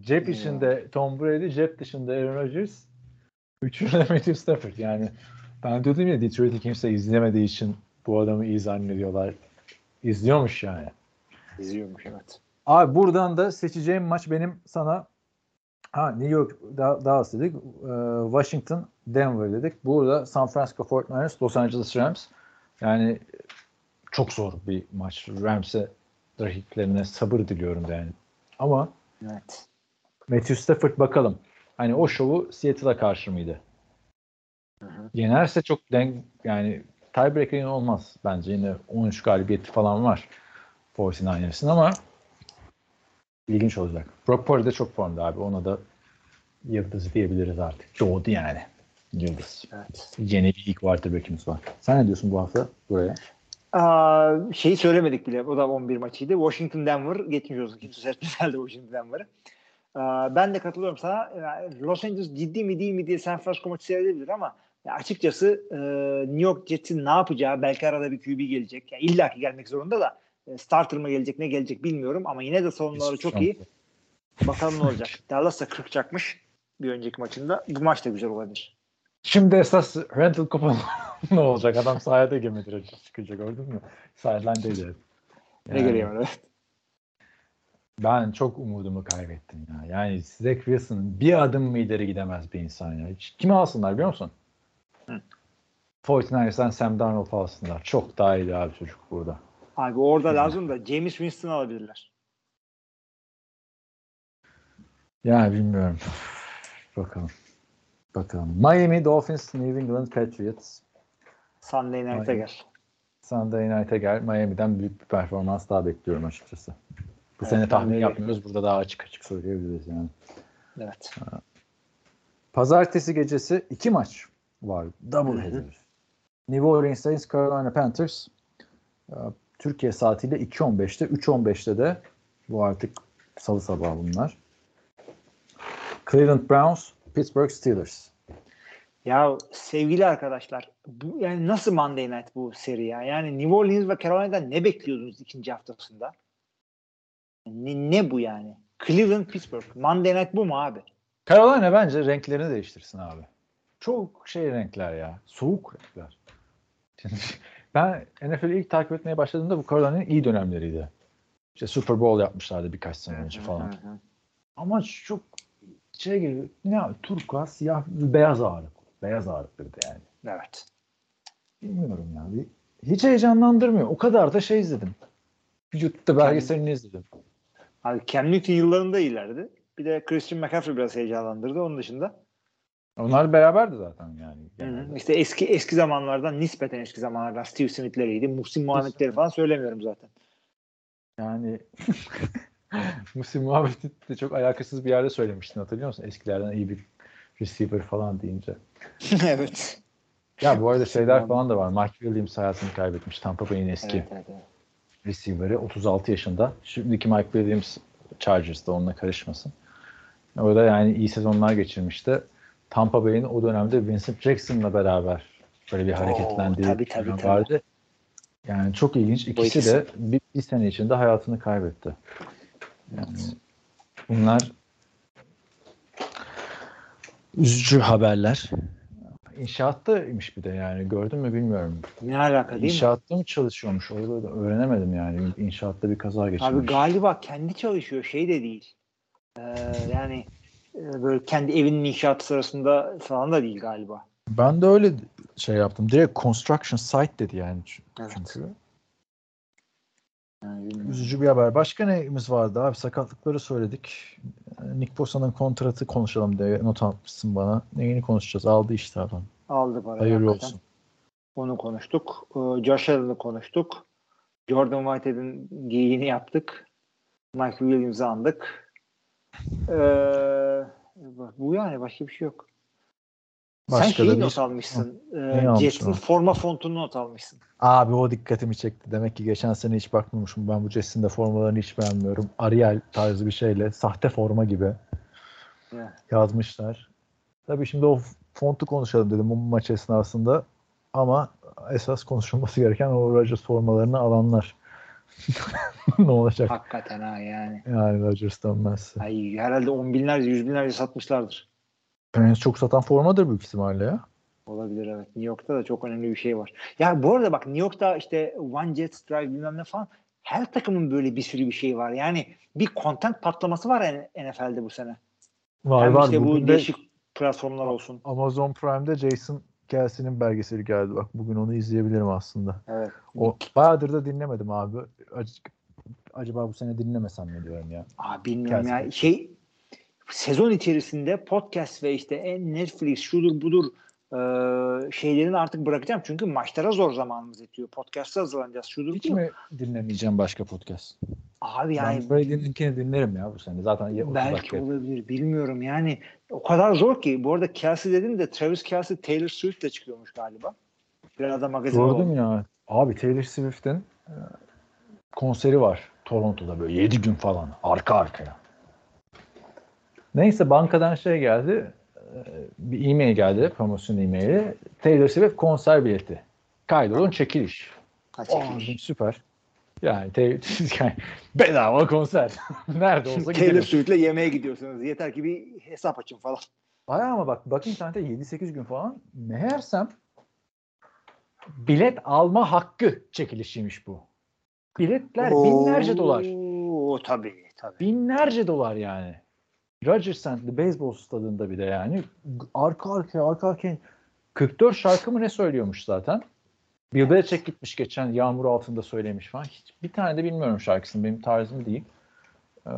S4: Cep içinde Tom Brady, cep dışında Aaron Rodgers. Üçüncü de Matthew Stafford. Yani ben diyordum ya Detroit'i kimse izlemediği için bu adamı iyi zannediyorlar. İzliyormuş yani.
S5: İzliyormuş evet.
S4: Abi buradan da seçeceğim maç benim sana ha New York Da- Dallas dedik. e, Washington Denver dedik. Burada San Francisco 49ers Los Angeles Rams. Yani çok zor bir maç. Rams'e rakiplerine sabır diliyorum yani. Ama
S5: Evet.
S4: Matthew Stafford bakalım. Hani o şovu Seattle'a karşı mıydı?
S5: hı.
S4: Yenerse çok denk yani tiebreaker yine olmaz bence. Yine 13 galibiyeti falan var 49ers'ın ama ilginç olacak. Brock Purdy de çok formda abi. Ona da yıldız diyebiliriz artık. Doğdu yani. Yıldız.
S5: Evet.
S4: Yeni bir ilk quarterback'imiz var. Sen ne diyorsun bu hafta buraya?
S5: Aa, şeyi söylemedik bile. O da 11 maçıydı. Washington Denver. Geçmiş olsun. Kimse seçmez herhalde Washington Denver'ı. Aa, ben de katılıyorum sana. Yani Los Angeles ciddi mi değil mi diye San Francisco maçı seyredebilir ama açıkçası e, New York Jets'in ne yapacağı belki arada bir QB gelecek. Yani illa ki gelmek zorunda da e, starter mı gelecek ne gelecek bilmiyorum ama yine de savunmaları çok iyi. Bakalım ne olacak. Dallas da 40 çakmış bir önceki maçında. Bu maç da güzel olabilir.
S4: Şimdi esas Randall Cobb ne olacak? Adam sahada gemedi çıkınca gördün mü? Sideline'deydi.
S5: Ne gereği var evet.
S4: Ben çok umudumu kaybettim ya. Yani Zach Wilson bir adım mı ileri gidemez bir insan ya. Hiç, kimi alsınlar biliyor musun?
S5: Hı.
S4: 49ers'tan Sam Darnold alsınlar. Çok daha iyi abi çocuk burada.
S5: Abi orada lazım da James Winston alabilirler.
S4: Yani bilmiyorum. Bakalım. Bakalım. Miami Dolphins, New England Patriots.
S5: Sunday Night'a gel.
S4: Sunday Night'e gel. Miami'den büyük bir performans daha bekliyorum açıkçası. Bu
S5: Evet,
S4: sene tahmin yapmıyoruz. Burada daha açık açık söyleyebiliriz yani.
S5: Evet.
S4: Pazartesi gecesi iki maç var. Double header. New Orleans Saints, Carolina Panthers. Ee, Türkiye saatiyle 2.15'te, 3.15'te de bu artık salı sabahı bunlar. Cleveland Browns, Pittsburgh Steelers.
S5: Ya sevgili arkadaşlar bu yani nasıl Monday Night bu seri ya? Yani New Orleans ve Carolina'dan ne bekliyordunuz ikinci haftasında? Ne, ne bu yani? Cleveland Pittsburgh. Monday Night bu mu abi?
S4: Carolina bence renklerini değiştirsin abi. Çok şey renkler ya. Soğuk renkler. Şimdi ben NFL'i ilk takip etmeye başladığımda bu Carolina'nın iyi dönemleriydi. İşte Super Bowl yapmışlardı birkaç sene önce falan. Ama çok şey gibi ne abi turkuaz, siyah, beyaz ağırlık. Beyaz ağırlıklıydı yani.
S5: Evet.
S4: Bilmiyorum ya. Hiç heyecanlandırmıyor. O kadar da şey izledim. YouTube'da belgeselini izledim.
S5: Abi Cam Newton yıllarında iyilerdi. Bir de Christian McCaffrey biraz heyecanlandırdı. Onun dışında
S4: Onlar beraberdi zaten yani.
S5: Hı. işte eski eski zamanlardan nispeten eski zamanlardan Steve Smith'leriydi. Muhsin Muhammed'leri falan söylemiyorum zaten.
S4: Yani Musim muhabbeti de çok alakasız bir yerde söylemiştin hatırlıyor musun? Eskilerden iyi bir receiver falan deyince.
S5: evet.
S4: Ya bu arada şeyler falan da var. Mike Williams hayatını kaybetmiş. Tampa Bay'in eski
S5: Evet, evet, evet.
S4: Receiver'ı 36 yaşında. Şimdiki Mike Williams Chargers'da onunla karışmasın. Orada yani iyi sezonlar geçirmişti. Tampa Bay'in o dönemde Vincent Jackson'la beraber böyle bir hareketlendiği
S5: tabii, tabii,
S4: dönem
S5: tabii.
S4: vardı. Yani çok ilginç. İkisi
S5: ikisi.
S4: de bir, bir sene içinde hayatını kaybetti. Yani bunlar üzücü haberler. İnşaattaymış bir de yani gördün mü bilmiyorum.
S5: Ne alaka değil mi?
S4: İnşaatta mı çalışıyormuş? Orada da öğrenemedim yani. İnşaatta bir kaza geçirmiş.
S5: Abi galiba kendi çalışıyor şey de değil. Ee, yani e, böyle kendi evinin inşaatı sırasında falan da değil galiba.
S4: Ben de öyle şey yaptım. Direkt construction site dedi yani ç-
S5: Evet. Yani bilmiyorum.
S4: Üzücü bir haber. Başka neyimiz vardı abi? Sakatlıkları söyledik. Nick Bosa'nın kontratı konuşalım diye not atmışsın bana. Neyini konuşacağız? Aldı işte adam.
S5: Aldı parayı.
S4: Hayırlı
S5: hakikaten.
S4: olsun.
S5: Onu konuştuk. Ee, Josh Allen'ı konuştuk. Jordan Whitehead'in geyiğini yaptık. Mike Williams'ı andık. Ee, bu yani başka bir şey yok. Sen
S4: Başka
S5: şeyi
S4: da
S5: not almışsın.
S4: Almışım
S5: Jets'in forma fontunu not almışsın.
S4: Abi o dikkatimi çekti. Demek ki geçen sene hiç bakmamışım. Ben bu Jets'in de formalarını hiç beğenmiyorum. Arial tarzı bir şeyle. Sahte forma gibi
S5: Evet.
S4: yazmışlar. Tabii şimdi o fontu konuşalım dedim bu maç esnasında. Ama esas konuşulması gereken o Rodgers formalarını alanlar. ne olacak?
S5: Hakikaten ha yani.
S4: Yani Rodgers dönmezse.
S5: Ay, herhalde on binlerce, yüz binlerce satmışlardır.
S4: En çok satan formadır büyük ihtimalle ya.
S5: Olabilir evet. New York'ta da çok önemli bir şey var. Ya bu arada bak New York'ta işte One Jet Drive bilmem ne falan her takımın böyle bir sürü bir şey var. Yani bir content patlaması var NFL'de bu sene.
S4: Var
S5: Hem
S4: var.
S5: işte bu
S4: Bugün de
S5: değişik platformlar olsun.
S4: Amazon Prime'de Jason Kelsey'nin belgeseli geldi. Bak bugün onu izleyebilirim aslında.
S5: Evet.
S4: O bayağıdır da dinlemedim abi. Ac- acaba bu sene dinlemesem mi diyorum ya.
S5: Aa, bilmiyorum
S4: Kelsey.
S5: ya. Şey sezon içerisinde podcast ve işte en Netflix şudur budur e, şeylerini artık bırakacağım. Çünkü maçlara zor zamanımız yetiyor. Podcast'a hazırlanacağız. Şudur
S4: Hiç
S5: budur.
S4: mi dinlemeyeceğim başka podcast?
S5: Abi yani
S4: ben Brady'ninkini dinlerim ya bu sene. Zaten ya- 30
S5: Belki
S4: dakika.
S5: olabilir. Bilmiyorum. Yani o kadar zor ki. Bu arada Kelsey dedim de Travis Kelsey Taylor Swift de çıkıyormuş galiba. Biraz da magazin
S4: Gördüm
S5: oldu.
S4: ya. Abi Taylor Swift'in e, konseri var Toronto'da böyle 7 gün falan arka arkaya. Neyse bankadan şey geldi. e, Bir e-mail geldi. Promosyon e-maili. Taylor Swift konser bileti. Kaydolun çekiliş.
S5: Ha,
S4: Aa,
S5: çekilmiş.
S4: dedim, süper. Yani, te- yani bedava konser. Nerede olsa
S5: Taylor. Swift'le yemeğe gidiyorsunuz. Yeter ki bir hesap açın falan.
S4: Bayağı ama bak bak internette 7-8 gün falan meğersem bilet alma hakkı çekilişiymiş bu. Biletler binlerce dolar.
S5: Oo, tabii tabii.
S4: Binlerce dolar yani. Rogers Center'lı beyzbol stadında bir de yani arka arkaya arka arkaya 44 şarkı mı ne söylüyormuş zaten. Bill Belichick gitmiş geçen yağmur altında söylemiş falan. Hiç, bir tane de bilmiyorum şarkısını benim tarzım değil. Ee,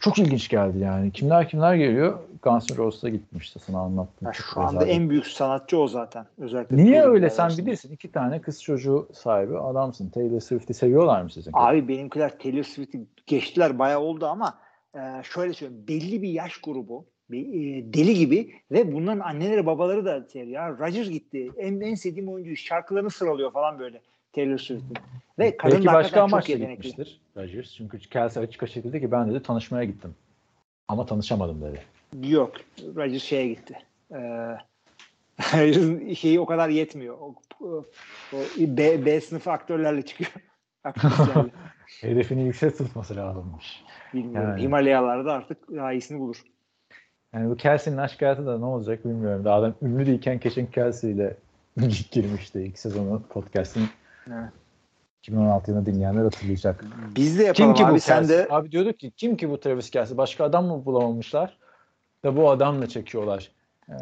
S4: çok ilginç geldi yani. Kimler kimler geliyor? Guns N' Roses'a gitmişti sana anlattım.
S5: Ya şu anda en büyük sanatçı o zaten. Özellikle
S4: Niye öyle sen bilirsin. İki tane kız çocuğu sahibi adamsın. Taylor Swift'i seviyorlar mı sizin?
S5: Abi benimkiler Taylor Swift'i geçtiler bayağı oldu ama e, şöyle söyleyeyim. Belli bir yaş grubu e, deli gibi ve bunların anneleri babaları da seviyor. Ya Rodgers gitti. En, en sevdiğim oyuncu şarkılarını sıralıyor falan böyle Taylor Swift'in. Ve kadın
S4: Belki başka amaçla gitmiştir Rodgers. Çünkü Kelsey açık açık dedi ki ben dedi tanışmaya gittim. Ama tanışamadım dedi.
S5: Yok. Rodgers şeye gitti. Ee, şeyi o kadar yetmiyor. O, o, o B, B sınıfı aktörlerle çıkıyor.
S4: Hedefini yüksek tutması lazımmış.
S5: Bilmiyorum.
S4: Yani.
S5: Himalayalarda artık daha iyisini bulur.
S4: Yani bu Kelsey'nin aşk hayatı da ne olacak bilmiyorum. Daha adam ünlü değilken Keşin Kelsey ile girmişti ilk sezonu podcast'in.
S5: Evet.
S4: 2016 yılında dinleyenler hatırlayacak.
S5: Biz de yapalım
S4: Kim ki
S5: abi
S4: bu
S5: sen
S4: Kelsey?
S5: de
S4: Abi diyorduk ki kim ki bu Travis Kelsey? Başka adam mı bulamamışlar? Da bu adamla çekiyorlar. Ee,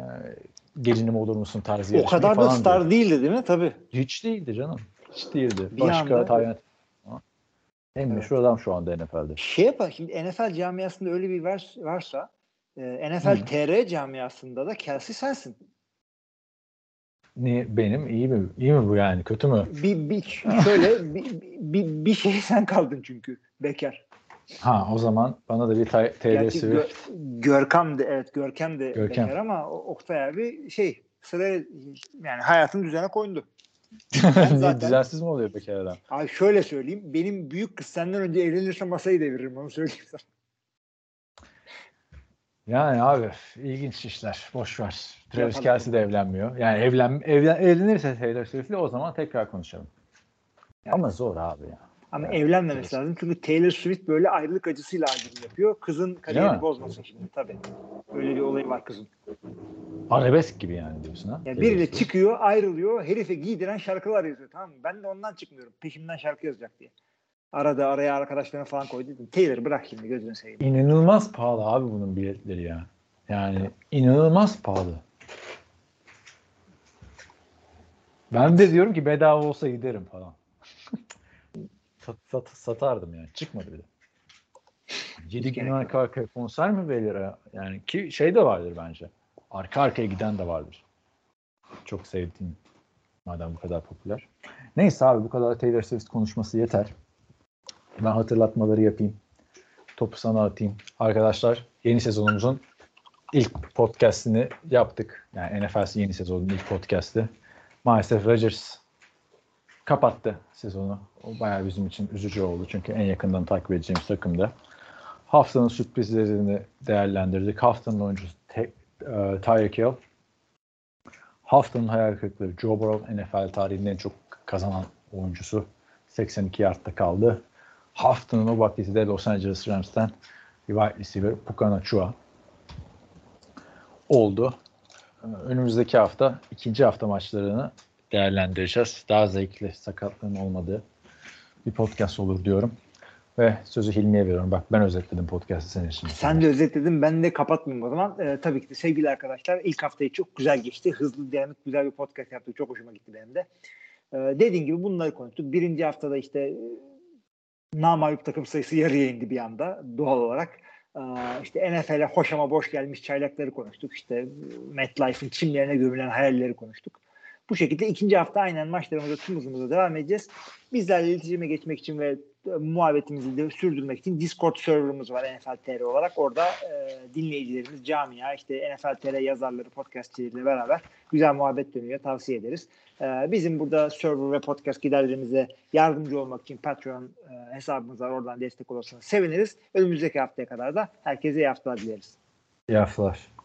S4: gelinim olur musun tarzı
S5: o kadar da star
S4: diyor.
S5: değildi değil mi? Tabii.
S4: Hiç değildi canım. Hiç değildi.
S5: Bir
S4: Başka
S5: anda-
S4: tayin En
S5: Evet.
S4: meşhur adam şu anda NFL'de.
S5: Şey yapar şimdi NFL camiasında öyle bir vers, varsa e, NFL
S4: Hı.
S5: TR camiasında da Kelsey sensin.
S4: Ne, benim iyi mi? İyi mi bu yani? Kötü mü?
S5: Bir, bir şöyle bir, bir, bir şey sen kaldın çünkü bekar.
S4: Ha o zaman bana da bir TR Swift.
S5: Gö- Görkem de evet Görkem de
S4: Görkem.
S5: bekar ama Oktay abi şey Sıraya yani hayatın düzene koydu. Zaten-
S4: Düzensiz mi oluyor peki adam?
S5: Abi şöyle söyleyeyim. Benim büyük kız senden önce evlenirse masayı deviririm onu söyleyeyim sana.
S4: Yani abi ilginç işler. Boş ver. Travis. Kelsey de evlenmiyor. Yani evlen, evlen evlenirse Taylor Swift'le o zaman tekrar konuşalım. Ama zor abi ya.
S5: Ama
S4: Evet.
S5: evlenmemesi lazım. Çünkü Taylor Swift böyle ayrılık acısıyla albüm yapıyor. Kızın kariyerini bozmasın şimdi tabii. Öyle bir olayı var kızın.
S4: Arabesk gibi yani diyorsun ha.
S5: Ya biriyle
S4: Swift.
S5: çıkıyor, ayrılıyor, herife giydiren şarkılar yazıyor tamam mı? Ben de ondan çıkmıyorum. Peşimden şarkı yazacak diye. Arada araya arkadaşlarına falan koy dedim. Taylor bırak şimdi gözünü seveyim.
S4: İnanılmaz pahalı abi bunun biletleri ya. Yani inanılmaz pahalı. Ben de diyorum ki bedava olsa giderim falan. sat, sat- satardım yani. Çıkmadı bile. 7
S5: Hiç
S4: gün arka arkaya konser mi verilir? ha? Yani ki şey de vardır bence. Arka arkaya giden de vardır. Çok sevdiğim. Madem bu kadar popüler. Neyse abi bu kadar Taylor Swift konuşması yeter. Ben hatırlatmaları yapayım. Topu sana atayım. Arkadaşlar yeni sezonumuzun ilk podcastini yaptık. Yani NFL'si yeni sezonun ilk podcast'i. Maalesef Rodgers kapattı sezonu. O bayağı bizim için üzücü oldu. Çünkü en yakından takip edeceğimiz takımda. Haftanın sürprizlerini değerlendirdik. Haftanın oyuncusu Te- e, Tyreek Hill. Haftanın hayal kırıklığı Joe Burrow NFL tarihinin en çok kazanan oyuncusu. 82 yardta kaldı. Haftanın o vaktisi de Los Angeles Rams'ten wide receiver Puka Nacua oldu. Önümüzdeki hafta ikinci hafta maçlarını değerlendireceğiz. Daha zevkli sakatlığın olmadığı bir podcast olur diyorum. Ve sözü Hilmi'ye veriyorum. Bak ben özetledim podcast'ı senin için.
S5: Sen de özetledin. Ben de kapatmayayım o zaman. Ee, tabii ki de sevgili arkadaşlar ilk haftayı çok güzel geçti. Hızlı, dinamik, güzel bir podcast yaptık. Çok hoşuma gitti benim de. Ee, dediğin gibi bunları konuştuk. Birinci haftada işte namayup takım sayısı yarıya indi bir anda doğal olarak. Ee, işte NFL'e hoş ama boş gelmiş çaylakları konuştuk. İşte MetLife'ın çimlerine gömülen hayalleri konuştuk. Bu şekilde ikinci hafta aynen maçlarımıza tüm hızımıza devam edeceğiz. Bizlerle iletişime geçmek için ve muhabbetimizi de sürdürmek için Discord serverımız var NFL TR olarak. Orada e, dinleyicilerimiz, camia, işte NFL TR yazarları, podcastçileriyle beraber güzel muhabbet dönüyor. Tavsiye ederiz. E, bizim burada server ve podcast giderlerimize yardımcı olmak için Patreon e, hesabımız var. Oradan destek olursanız seviniriz. Önümüzdeki haftaya kadar da herkese iyi haftalar dileriz.
S4: İyi haftalar.